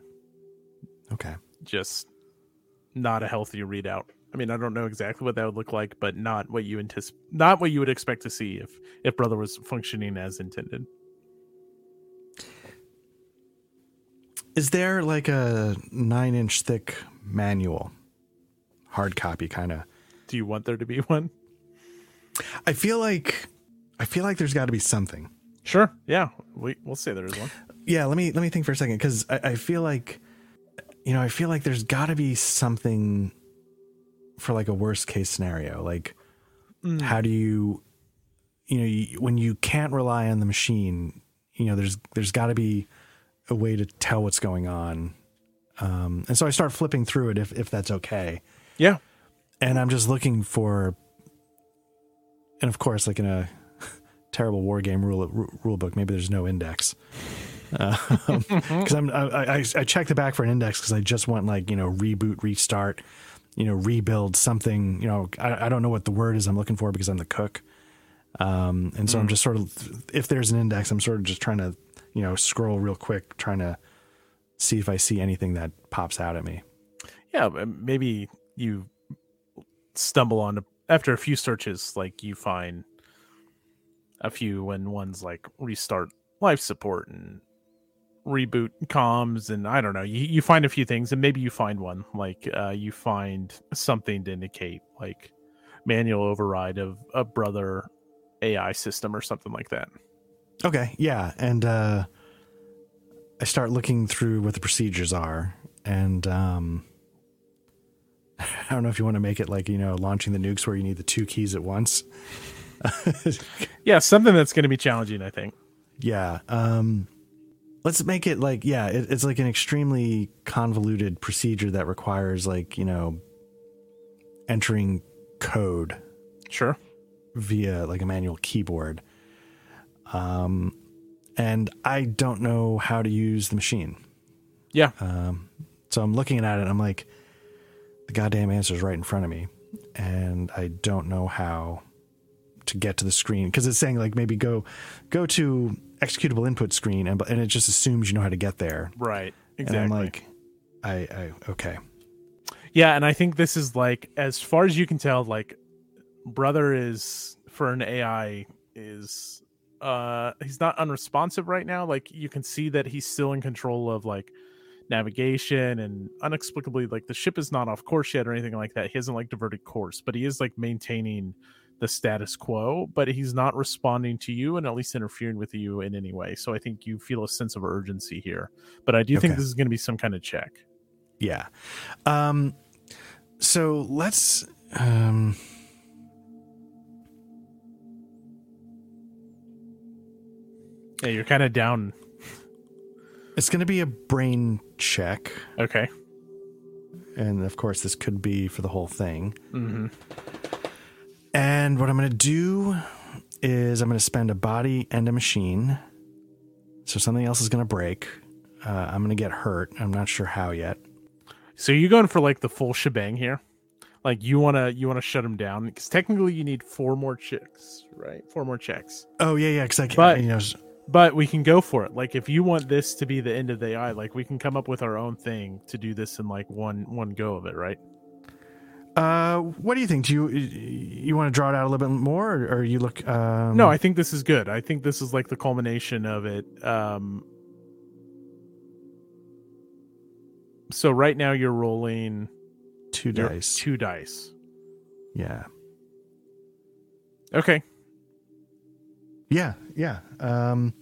Speaker 1: Okay.
Speaker 2: just not a healthy readout. I mean, I don't know exactly what that would look like, but not what you anticipate, not what you would expect to see if if brother was functioning as intended.
Speaker 1: Is there like a nine inch thick manual, hard copy kind of?
Speaker 2: Do you want there to be one?
Speaker 1: I feel like, I feel like there's got to be something.
Speaker 2: Sure. Yeah, we we'll say there is one.
Speaker 1: Yeah, let me let me think for a second because I, I feel like, you know, I feel like there's got to be something for like a worst case scenario. Like,
Speaker 2: Mm.
Speaker 1: how do you, you know, you, when you can't rely on the machine, you know, there's there's got to be a way to tell what's going on. Um, and so I start flipping through it if if that's okay.
Speaker 2: Yeah.
Speaker 1: and I'm just looking for, and of course, like in a terrible war game rule rule book, maybe there's no index. Because I'm I, I I check the back for an index because I just want like you know reboot, restart, you know rebuild something. You know I I don't know what the word is I'm looking for because I'm the cook. Um, and so I'm just sort of if there's an index, I'm sort of just trying to you know scroll real quick, trying to see if I see anything that pops out at me.
Speaker 2: Yeah, maybe you stumble on after a few searches, like you find a few when one's like restart life support and reboot comms and I don't know. You you find a few things and maybe you find one like uh, you find something to indicate like manual override of a brother AI system or something like that.
Speaker 1: Okay, yeah, and uh, I start looking through what the procedures are, and um, I don't know if you want to make it like you know launching the nukes where you need the two keys at once.
Speaker 2: yeah, something that's going to be challenging. I think.
Speaker 1: Yeah. Um, let's make it like yeah, it, it's like an extremely convoluted procedure that requires like you know entering code
Speaker 2: Sure.
Speaker 1: via like a manual keyboard. Um, and I don't know how to use the machine.
Speaker 2: Yeah.
Speaker 1: Um, so I'm looking at it and I'm like, the goddamn answer is right in front of me. And I don't know how to get to the screen because it's saying like maybe go go to executable input screen and and it just assumes you know how to get there.
Speaker 2: right.
Speaker 1: And I'm like, I, I okay.
Speaker 2: Yeah, and I think this is like as far as you can tell, like brother is for an AI is uh he's not unresponsive right now. Like you can see that he's still in control of like navigation and inexplicably like the ship is not off course yet or anything like that. He hasn't like diverted course, but he is like maintaining the status quo, but he's not responding to you and at least interfering with you in any way. So I think you feel a sense of urgency here. But I do think this is going to be some kind of check.
Speaker 1: Yeah. Um so let's um
Speaker 2: Yeah, you're kind of down.
Speaker 1: it's going to be a brain check
Speaker 2: Okay.
Speaker 1: and of course this could be for the whole thing.
Speaker 2: Mm-hmm.
Speaker 1: And what I'm going to do is I'm going to spend a body and a machine. So something else is going to break. Uh, I'm going to get hurt. I'm not sure how yet.
Speaker 2: So you're going for like the full shebang here. Like you wanna you wanna shut him down because technically you need four more checks, right? Four more checks.
Speaker 1: Oh yeah, yeah. Because I, can
Speaker 2: But-
Speaker 1: you know,
Speaker 2: But we can go for it. Like if you want this to be the end of the AI, like we can come up with our own thing to do this in like one one go of it, right?
Speaker 1: Uh, what do you think? Do you you want to draw it out a little bit more, or, or you look? Um,
Speaker 2: No, I think this is good. I think this is like the culmination of it. Um so right now you're rolling
Speaker 1: two dice.
Speaker 2: two dice.
Speaker 1: Yeah,
Speaker 2: Okay.
Speaker 1: yeah, yeah. Um,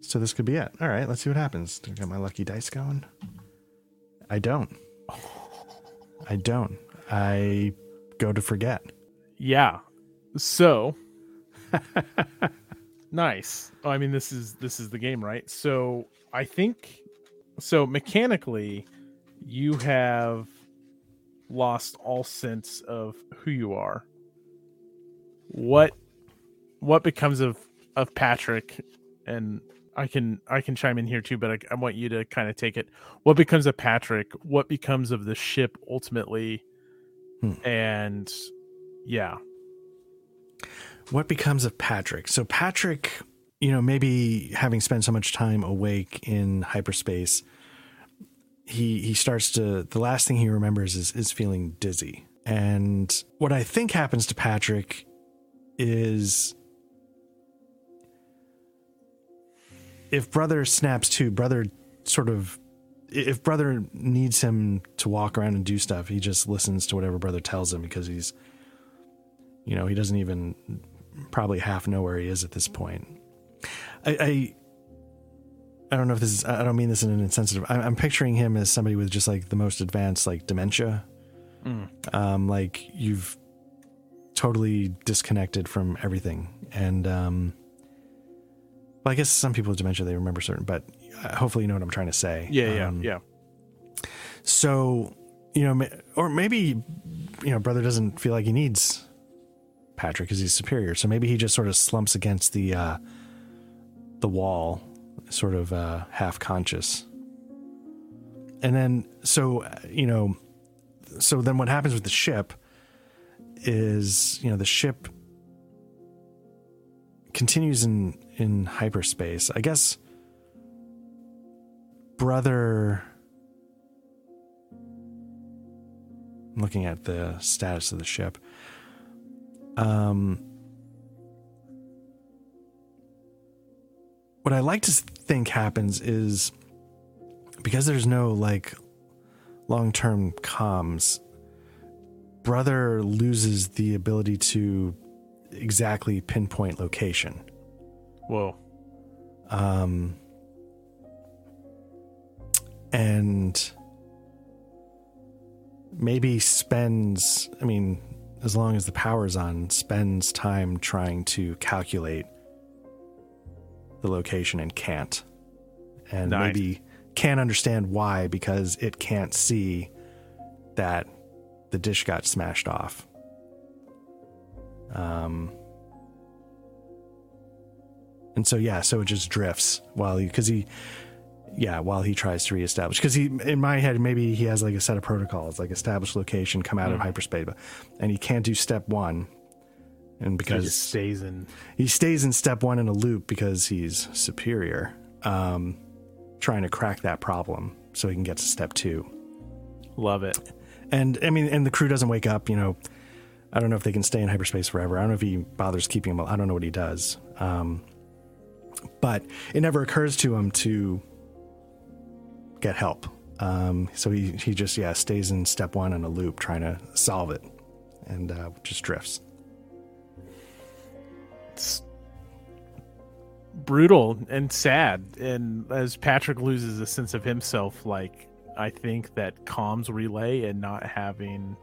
Speaker 1: so this could be it. All right, let's see what happens. Do I got my lucky dice going? I don't. I don't. I go to forget.
Speaker 2: Yeah. So nice. I mean this is this is the game, right? So I think so mechanically you have lost all sense of who you are. What what becomes of of Patrick and I can I can chime in here too, but I, I want you to kind of take it. What becomes of Patrick? What becomes of the ship ultimately?
Speaker 1: Hmm.
Speaker 2: And yeah,
Speaker 1: what becomes of Patrick? So Patrick, you know, maybe having spent so much time awake in hyperspace, he he starts to the last thing he remembers is is feeling dizzy. And what I think happens to Patrick is if brother snaps to, brother sort of if brother needs him to walk around and do stuff, he just listens to whatever brother tells him because he's you know, he doesn't even probably half know where he is at this point. I, I, I don't know if this is. I don't mean this in an insensitive. I'm, I'm picturing him as somebody with just like the most advanced like dementia. Um, like you've totally disconnected from everything, and um, well, I guess some people with dementia they remember certain, but hopefully you know what I'm trying to say.
Speaker 2: yeah, yeah,
Speaker 1: Um,
Speaker 2: yeah.
Speaker 1: so, you know, or maybe, you know, brother doesn't feel like he needs Patrick because he's superior. So maybe he just sort of slumps against the uh, the wall, sort of uh, half conscious. And then, so you know, so then what happens with the ship is, you know, the ship continues in in hyperspace. I guess brother I'm looking at the status of the ship. Um, what I like to think happens is because there's no like long term comms, brother loses the ability to exactly pinpoint location.
Speaker 2: Whoa.
Speaker 1: Um, and maybe spends, I mean, as long as the power's on, spends time trying to calculate the location and can't. And
Speaker 2: Nice.
Speaker 1: maybe can't understand why because it can't see that the dish got smashed off. Um, and so yeah, so it just drifts while he because he, yeah, while he tries to reestablish because he in my head maybe he has like a set of protocols like establish location, come out of hyperspace, but- and he can't do step one, and
Speaker 2: He
Speaker 1: because
Speaker 2: just stays in.
Speaker 1: he stays in step one in a loop because he's superior, um, trying to crack that problem so he can get to step two.
Speaker 2: Love it.
Speaker 1: And I mean, and the crew doesn't wake up. You know, I don't know if they can stay in hyperspace forever. I don't know if he bothers keeping them. I don't know what he does. Um, but it never occurs to him to get help. Um, so he he just yeah stays in step one in a loop trying to solve it, and uh, just drifts.
Speaker 2: It's brutal and sad. And as Patrick loses a sense of himself, like I think that comms relay and not having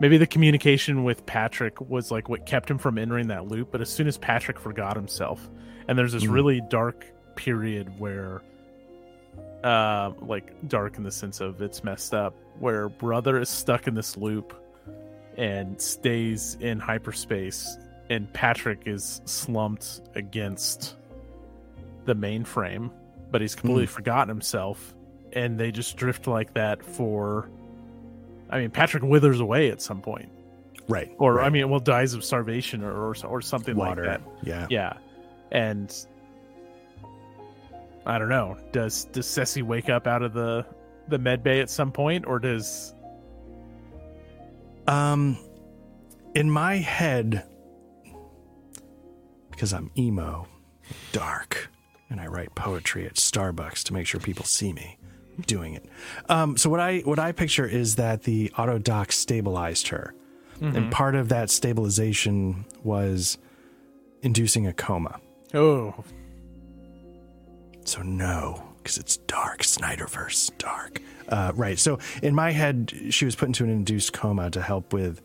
Speaker 2: maybe the communication with Patrick was like what kept him from entering that loop. But as soon as Patrick forgot himself, and there's this
Speaker 1: Mhm.
Speaker 2: really dark period where uh like dark in the sense of it's messed up where brother is stuck in this loop and stays in hyperspace and Patrick is slumped against the mainframe, but he's completely forgotten himself, and they just drift like that for. I mean, Patrick withers away at some point,
Speaker 1: Right.
Speaker 2: or
Speaker 1: right.
Speaker 2: I mean, well, dies of starvation or or, or something
Speaker 1: water.
Speaker 2: like that.
Speaker 1: Yeah.
Speaker 2: Yeah, and I don't know. Does does Ceci wake up out of the the med bay at some point, or does
Speaker 1: Um, in my head, because I'm emo, dark, and I write poetry at Starbucks to make sure people see me doing it. Um, so what I what I picture is that the auto dock stabilized her, and part of that stabilization was inducing a coma.
Speaker 2: oh
Speaker 1: So no, because it's dark. Snyderverse, dark. Uh, right. So in my head, she was put into an induced coma to help with,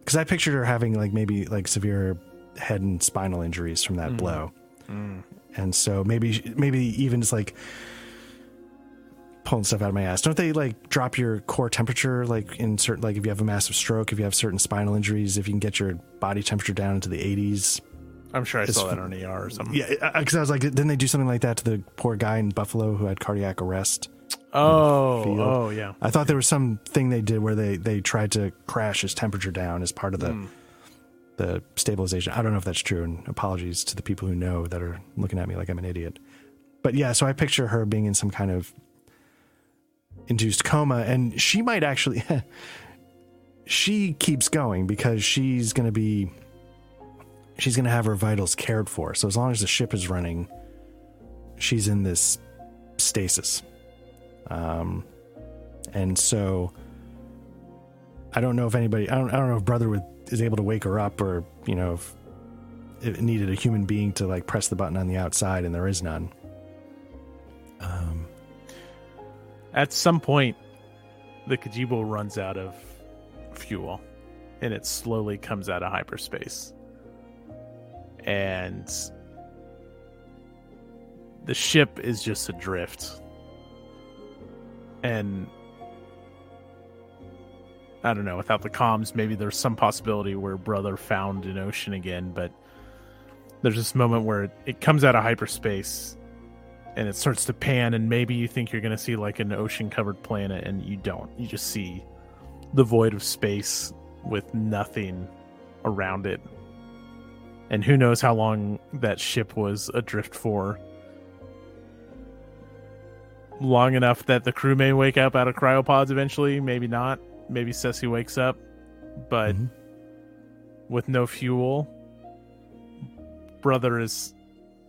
Speaker 1: because I pictured her having like maybe like severe head and spinal injuries from that blow, and so maybe maybe even just like pulling stuff out of my ass. Don't they like drop your core temperature like in certain like if you have a massive stroke, if you have certain spinal injuries, if you can get your body temperature down into the 80s,
Speaker 2: I'm sure I saw that on ER or something.
Speaker 1: yeah, because I was like, didn't they do something like that to the poor guy in Buffalo who had cardiac arrest?
Speaker 2: Oh, oh yeah.
Speaker 1: I thought there was some thing they did where they they tried to crash his temperature down as part of the
Speaker 2: Hmm.
Speaker 1: the stabilization. I don't know if that's true, and apologies to the people who know that are looking at me like I'm an idiot. But yeah, so I picture her being in some kind of induced coma, and she might actually. she keeps going because she's going to be. She's going to have her vitals cared for. So as long as the ship is running, she's in this stasis. Um, and so I don't know if anybody, I don't, I don't know if brother would, is able to wake her up or, you know, if it needed a human being to like press the button on the outside and there is none. Um,
Speaker 2: At some point, the Kajibo runs out of fuel and it slowly comes out of hyperspace. And the ship is just adrift. And I don't know, without the comms, maybe there's some possibility where Brother found an ocean again, but there's this moment where it, it comes out of hyperspace and it starts to pan and maybe you think you're going to see like an ocean covered planet and you don't you just see the void of space with nothing around it and who knows how long that ship was adrift for long enough that the crew may wake up out of cryopods eventually maybe not maybe Ceci wakes up but
Speaker 1: Mhm.
Speaker 2: with no fuel brother is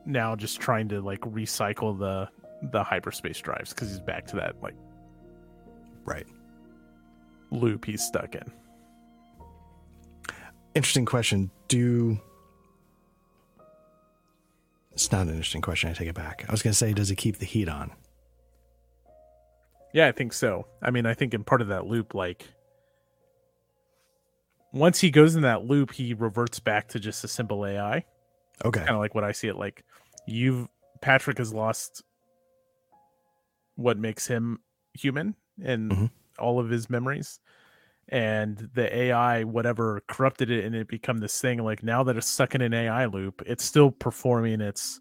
Speaker 2: now just trying to like recycle the the hyperspace drives because he's back to that like
Speaker 1: right.
Speaker 2: loop he's stuck in.
Speaker 1: Interesting question. Do, it's not an interesting question. I take it back. I was going to say, does it keep the heat on?
Speaker 2: Yeah, I think so. I mean, I think in part of that loop, like once he goes in that loop, he reverts back to just a simple AI.
Speaker 1: Okay.
Speaker 2: Kind of like what I see it like. You've Patrick has lost what makes him human and
Speaker 1: Mhm.
Speaker 2: all of his memories. And the AI, whatever corrupted it, and it become this thing. Like now that it's stuck in an AI loop, it's still performing its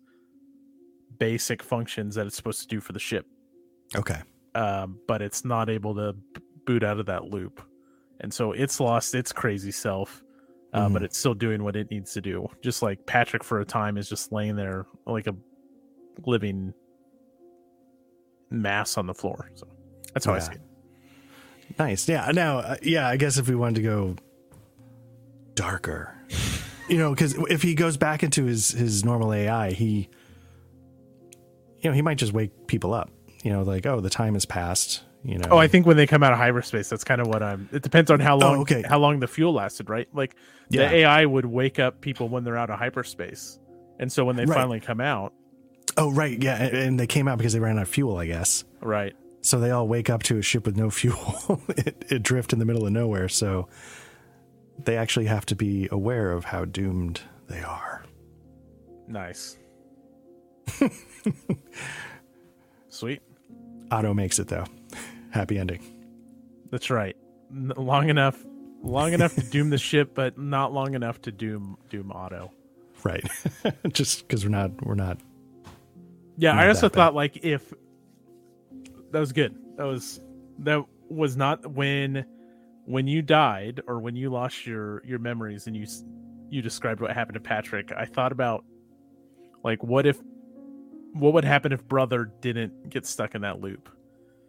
Speaker 2: basic functions that it's supposed to do for the ship
Speaker 1: Okay.
Speaker 2: um, but it's not able to b- boot out of that loop, and so it's lost its crazy self. Uh, But it's still doing what it needs to do. Just like Patrick, for a time, is just laying there like a living mass on the floor. So that's how I see it.
Speaker 1: Nice. Yeah. Now, uh, yeah, I guess if we wanted to go darker, you know, because if he goes back into his his normal AI, he, you know, he might just wake people up. You know, like, oh, the time has passed. You know.
Speaker 2: Oh, I think when they come out of hyperspace, that's kind of what I'm. It depends on how long,
Speaker 1: Oh, okay.
Speaker 2: how long the fuel lasted, right? Like the
Speaker 1: Yeah.
Speaker 2: AI would wake up people when they're out of hyperspace, and so when they
Speaker 1: Right.
Speaker 2: finally come out,
Speaker 1: Oh, right. Yeah, and they came out because they ran out of fuel, I guess.
Speaker 2: right?
Speaker 1: So they all wake up to a ship with no fuel. it, it drift in the middle of nowhere. So they actually have to be aware of how doomed they are.
Speaker 2: Nice. Sweet.
Speaker 1: Otto makes it though. Happy ending.
Speaker 2: That's right. Long enough, long enough to doom the ship, but not long enough to doom doom Otto.
Speaker 1: Right. Just because we're not we're not
Speaker 2: Yeah, I also
Speaker 1: that bad.
Speaker 2: thought like if that was good. That was that was not when when you died or when you lost your your memories and you you described what happened to Patrick. I thought about like what if what would happen if brother didn't get stuck in that loop.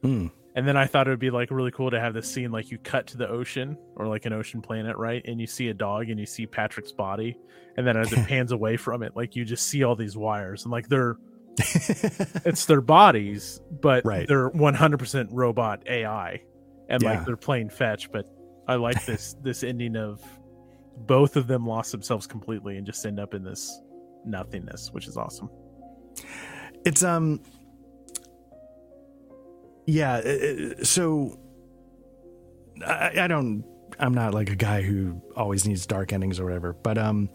Speaker 1: Hmm.
Speaker 2: And then I thought it would be like really cool to have this scene like you cut to the ocean or like an ocean planet, right? And you see a dog and you see Patrick's body. And then as it pans away from it, like you just see all these wires and like they're it's their bodies, but
Speaker 1: Right.
Speaker 2: they're 100% robot AI, and
Speaker 1: Yeah.
Speaker 2: like they're playing fetch. But I like this this ending of both of them lost themselves completely and just end up in this nothingness, which is awesome.
Speaker 1: It's um yeah, uh, uh, so I, I don't I'm not like a guy who always needs dark endings or whatever, but um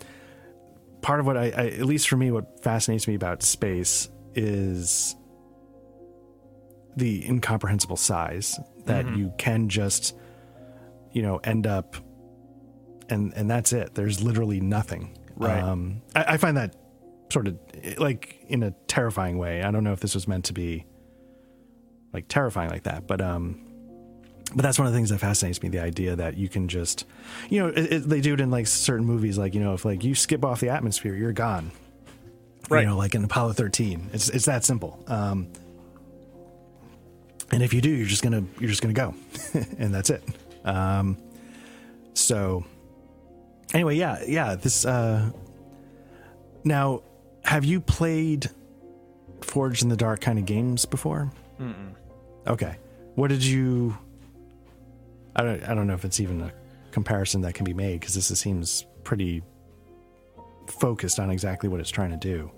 Speaker 1: part of what I, I at least for me what fascinates me about space is the incomprehensible size that
Speaker 2: Mhm.
Speaker 1: you can just you know end up and and that's it there's literally nothing
Speaker 2: Right.
Speaker 1: um I, I find that sort of like in a terrifying way i don't know if this was meant to be like terrifying like that but um but that's one of the things that fascinates me the idea that you can just you know it, it, they do it in like certain movies like you know if like you skip off the atmosphere you're gone.
Speaker 2: Right.
Speaker 1: you know like in apollo 13 it's it's that simple. Um and if you do you're just gonna you're just gonna go. And that's it. Um so anyway yeah yeah this uh now have you played forged in the dark kind of games before?
Speaker 2: Mm-mm.
Speaker 1: okay. What did you i don't i don't know if it's even a comparison that can be made because this seems pretty focused on exactly what it's trying to do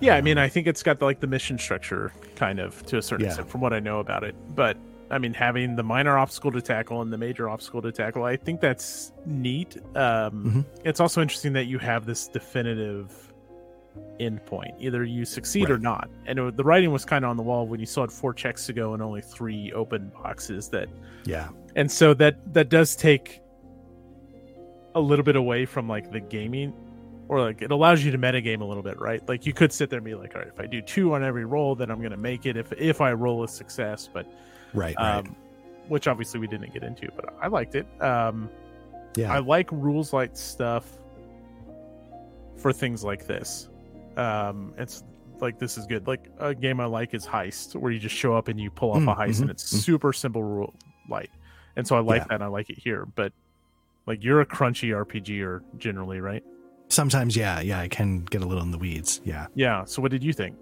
Speaker 2: Yeah, I mean, I think it's got like the mission structure kind of to a certain
Speaker 1: Yeah.
Speaker 2: extent from what I know about it. But I mean, having the minor obstacle to tackle and the major obstacle to tackle, I think that's neat. Um,
Speaker 1: Mhm.
Speaker 2: It's also interesting that you have this definitive end point. Either you succeed or not. And it, the writing was kind of on the wall when you still had four checks to go and only three open boxes. That
Speaker 1: yeah
Speaker 2: and so that that does take a little bit away from like the gaming or like it allows you to metagame a little bit right like you could sit there and be like all right if i do two on every roll then i'm going to make it if if i roll a success but
Speaker 1: right right
Speaker 2: um which obviously we didn't get into but i liked it um
Speaker 1: yeah
Speaker 2: i like rules like stuff for things like this um it's like this is good like a game i like is heist where you just show up and you pull off
Speaker 1: Mm,
Speaker 2: a heist and
Speaker 1: mhm,
Speaker 2: it's
Speaker 1: mhm.
Speaker 2: super simple rule light and so i like
Speaker 1: Yeah.
Speaker 2: that and i like it here but like you're a crunchy rpg or generally right
Speaker 1: sometimes yeah yeah i can get a little in the weeds yeah
Speaker 2: yeah so what did you think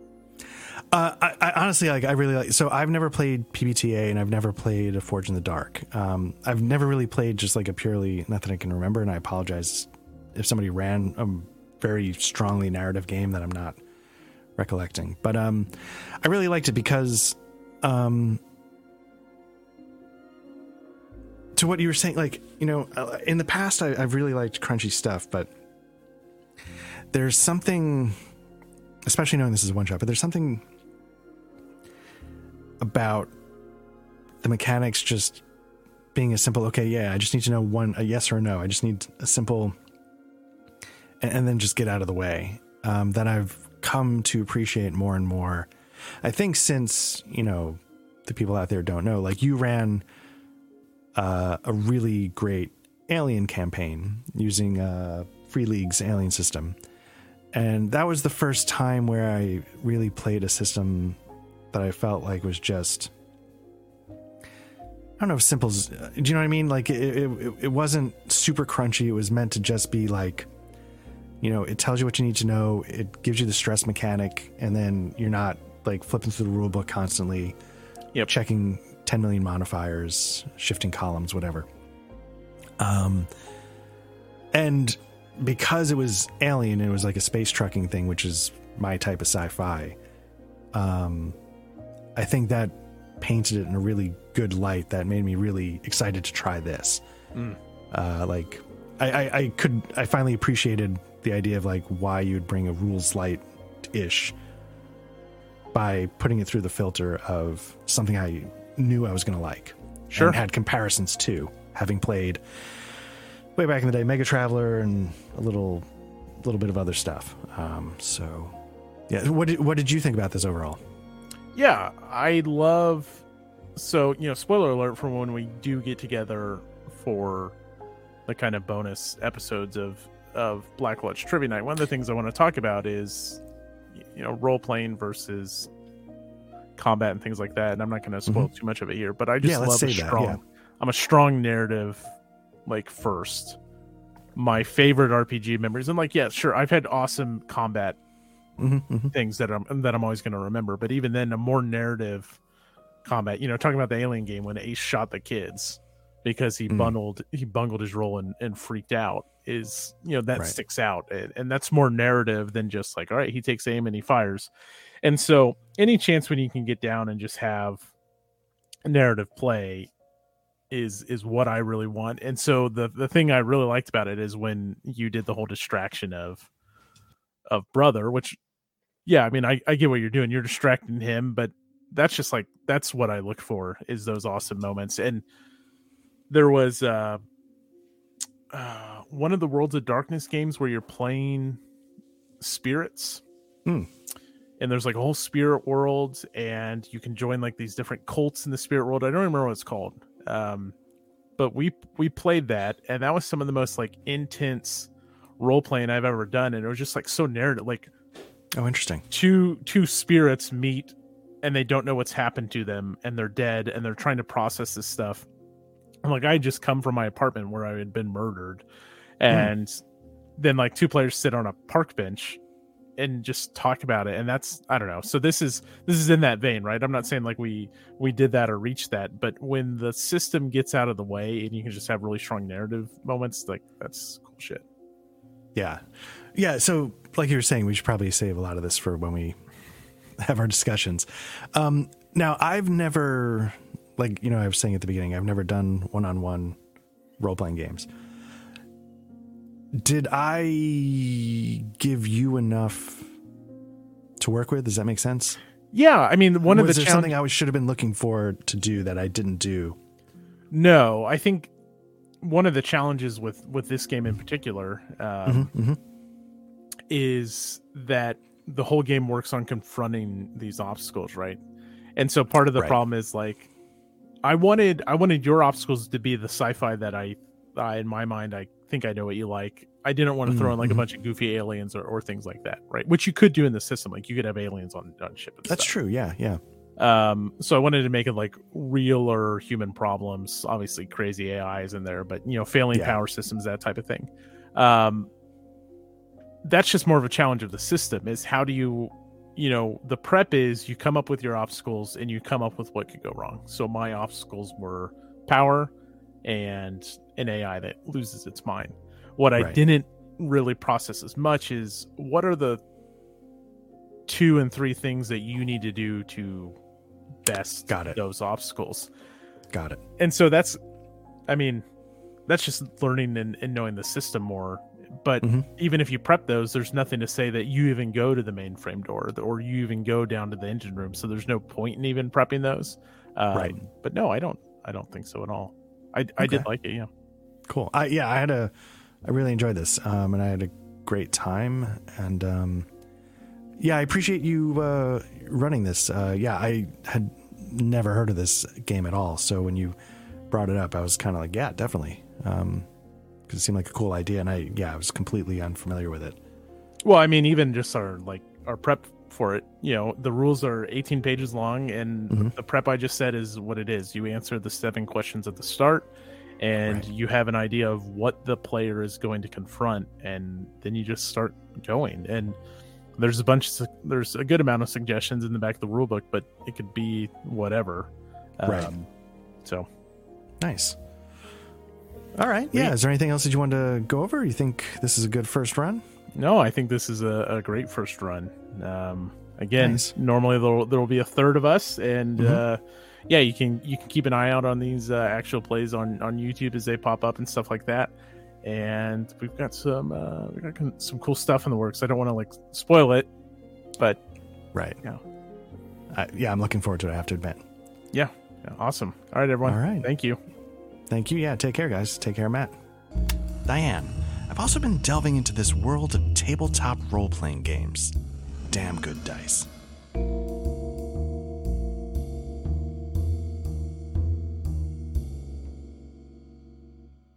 Speaker 1: Uh, I, I honestly like. I really like. So I've never played PBTA, and I've never played a Forged in the Dark. Um, I've never really played just like a purely not that I can remember, and I apologize if somebody ran a very strongly narrative game that I'm not recollecting. But um, I really liked it because um, to what you were saying, like you know, uh, in the past, I, I've really liked crunchy stuff, but there's something, especially knowing this is a one shot, but there's something about the mechanics just being a simple. Okay, yeah, I just need to know one a yes or a no. I just need a simple, and, then just get out of the way. Um, that I've come to appreciate more and more. I think since you know the people out there don't know, like you ran uh, a really great alien campaign using uh, Free League's alien system. And that was the first time where I really played a system that I felt like was just. I don't know if simple. uh, Do you know what I mean? Like it, it, it wasn't super crunchy. It was meant to just be like, you know, it tells you what you need to know. It gives you the stress mechanic, and then you're not like flipping through the rule book constantly,
Speaker 2: Yep.
Speaker 1: checking 10 million modifiers, shifting columns, whatever. Um, and because it was alien, it was like a space trucking thing, which is my type of sci-fi. Um, I think that painted it in a really good light that made me really excited to try this.
Speaker 2: Mm.
Speaker 1: Uh, like, I, I, I could, I finally appreciated the idea of like why you'd bring a rules light ish by putting it through the filter of something I knew I was going to like.
Speaker 2: Sure.
Speaker 1: And had comparisons to having played way back in the day MegaTraveller and a little little bit of other stuff. Um, so yeah, what did what did you think about this overall?
Speaker 2: Yeah, I love. So you know, spoiler alert for when we do get together for the kind of bonus episodes of of Black Lodge Trivia Night. One of the things I want to talk about is you know role playing versus combat and things like that. And I'm not going to spoil too much of it here, but I just
Speaker 1: Mm-hmm. Yeah,
Speaker 2: love a
Speaker 1: say that,
Speaker 2: strong.
Speaker 1: yeah.
Speaker 2: I'm a strong narrative, like first. My favorite RPG memories, and like yeah, sure, I've had awesome combat
Speaker 1: Mm-hmm, mm-hmm.
Speaker 2: things that I'm that I'm always going to remember. But even then, a more narrative combat. You know, talking about the Alien game when Ace shot the kids because he
Speaker 1: Mm.
Speaker 2: bundled he bungled his role and, and freaked out is you know that
Speaker 1: Right.
Speaker 2: sticks out. And, and that's more narrative than just like all right he takes aim and he fires. And so any chance when you can get down and just have narrative play is is what i really want. And so the the thing i really liked about it is when you did the whole distraction of of brother which yeah i mean i, I get what you're doing. You're distracting him but that's just like that's what i look for is those awesome moments. And there was uh, uh one of the worlds of darkness games where you're playing spirits
Speaker 1: Hmm.
Speaker 2: and there's like a whole spirit world and you can join like these different cults in the spirit world i don't remember what it's called um but we we played that and that was some of the most like intense role playing i've ever done and it was just like so narrative like
Speaker 1: Oh, interesting.
Speaker 2: two two spirits meet and they don't know what's happened to them and they're dead and they're trying to process this stuff and like i just come from my apartment where i had been murdered. And then like two players sit on a park bench and just talk about it. And that's i don't know. So this is this is in that vein right? I'm not saying like we we did that or reached that. But when the system gets out of the way and you can just have really strong narrative moments like that's cool shit.
Speaker 1: Yeah. Yeah. So, like you were saying, we should probably save a lot of this for when we have our discussions. Um, now, I've never, like, you know, I was saying at the beginning, I've never done one on one role playing games. Did I give you enough to work with? Does that make sense?
Speaker 2: yeah i mean one
Speaker 1: was
Speaker 2: of the
Speaker 1: there
Speaker 2: challenge-
Speaker 1: something I should have been looking for to do that I didn't do?
Speaker 2: No, I think one of the challenges with with this game in particular um,
Speaker 1: Mhm, mhm.
Speaker 2: is that the whole game works on confronting these obstacles, right? And so part of the
Speaker 1: Right.
Speaker 2: problem is like I wanted I wanted your obstacles to be the sci-fi that I, I in my mind I think I know what you like. I didn't want to throw in like a
Speaker 1: Mhm.
Speaker 2: bunch of goofy aliens or, or things like that, right? Which you could do in the system, like you could have aliens on on ship. And
Speaker 1: That's
Speaker 2: stuff.
Speaker 1: true. Yeah. Yeah.
Speaker 2: Um, so I wanted to make it like realer human problems. Obviously, crazy AIs in there, but you know, failing
Speaker 1: Yeah.
Speaker 2: power systems, that type of thing. Um, that's just more of a challenge of the system. Is how do you, you know, the prep is you come up with your obstacles and you come up with what could go wrong. So my obstacles were power and an AI that loses its mind. What I didn't really process as much is what are the two and three things that you need to do to best
Speaker 1: Got it.
Speaker 2: those obstacles
Speaker 1: Got it.
Speaker 2: and so that's I mean, that's just learning and, and knowing the system more. But
Speaker 1: Mhm.
Speaker 2: even if you prep those, there's nothing to say that you even go to the mainframe door or you even go down to the engine room. So there's no point in even prepping those. Um,
Speaker 1: Right.
Speaker 2: But no, I don't. I don't think so at all. I, I did like it. Yeah.
Speaker 1: Cool. I, yeah, I had a, I really enjoyed this, um, and I had a great time, and um, yeah, I appreciate you uh, running this. Uh, yeah, I had never heard of this game at all, so when you brought it up, I was kind of like, yeah, definitely, because it seemed like a cool idea, and I, yeah, I was completely unfamiliar with it.
Speaker 2: Well, I mean, even just our like our prep for it. You know, the rules are 18 pages long, and
Speaker 1: Mhm.
Speaker 2: the prep I just said is what it is. You answer the seven questions at the start, and
Speaker 1: Right.
Speaker 2: you have an idea of what the player is going to confront, and then you just start going. And there's a bunch. Of, there's a good amount of suggestions in the back of the rule book, but it could be whatever.
Speaker 1: Right.
Speaker 2: Um, so
Speaker 1: Nice. All right. Yeah.
Speaker 2: Sweet.
Speaker 1: Is there anything else that you want to go over? You think this is a good first run?
Speaker 2: No, I think this is a, a great first run. Um, again,
Speaker 1: Nice.
Speaker 2: normally there there will be a third of us, and
Speaker 1: Mhm.
Speaker 2: uh, yeah, you can you can keep an eye out on these uh, actual plays on on YouTube as they pop up and stuff like that. And we've got some uh, we got some cool stuff in the works. I don't want to like spoil it, but
Speaker 1: Right.
Speaker 2: Yeah.
Speaker 1: Uh, yeah, I'm looking forward to it. I have to admit.
Speaker 2: yeah, yeah, awesome. All right, everyone.
Speaker 1: All right.
Speaker 2: thank you.
Speaker 1: Thank you. Yeah. Take care, guys. Take care, Matt.
Speaker 3: Diane, I've also been delving into this world of tabletop role playing games. Damn good dice.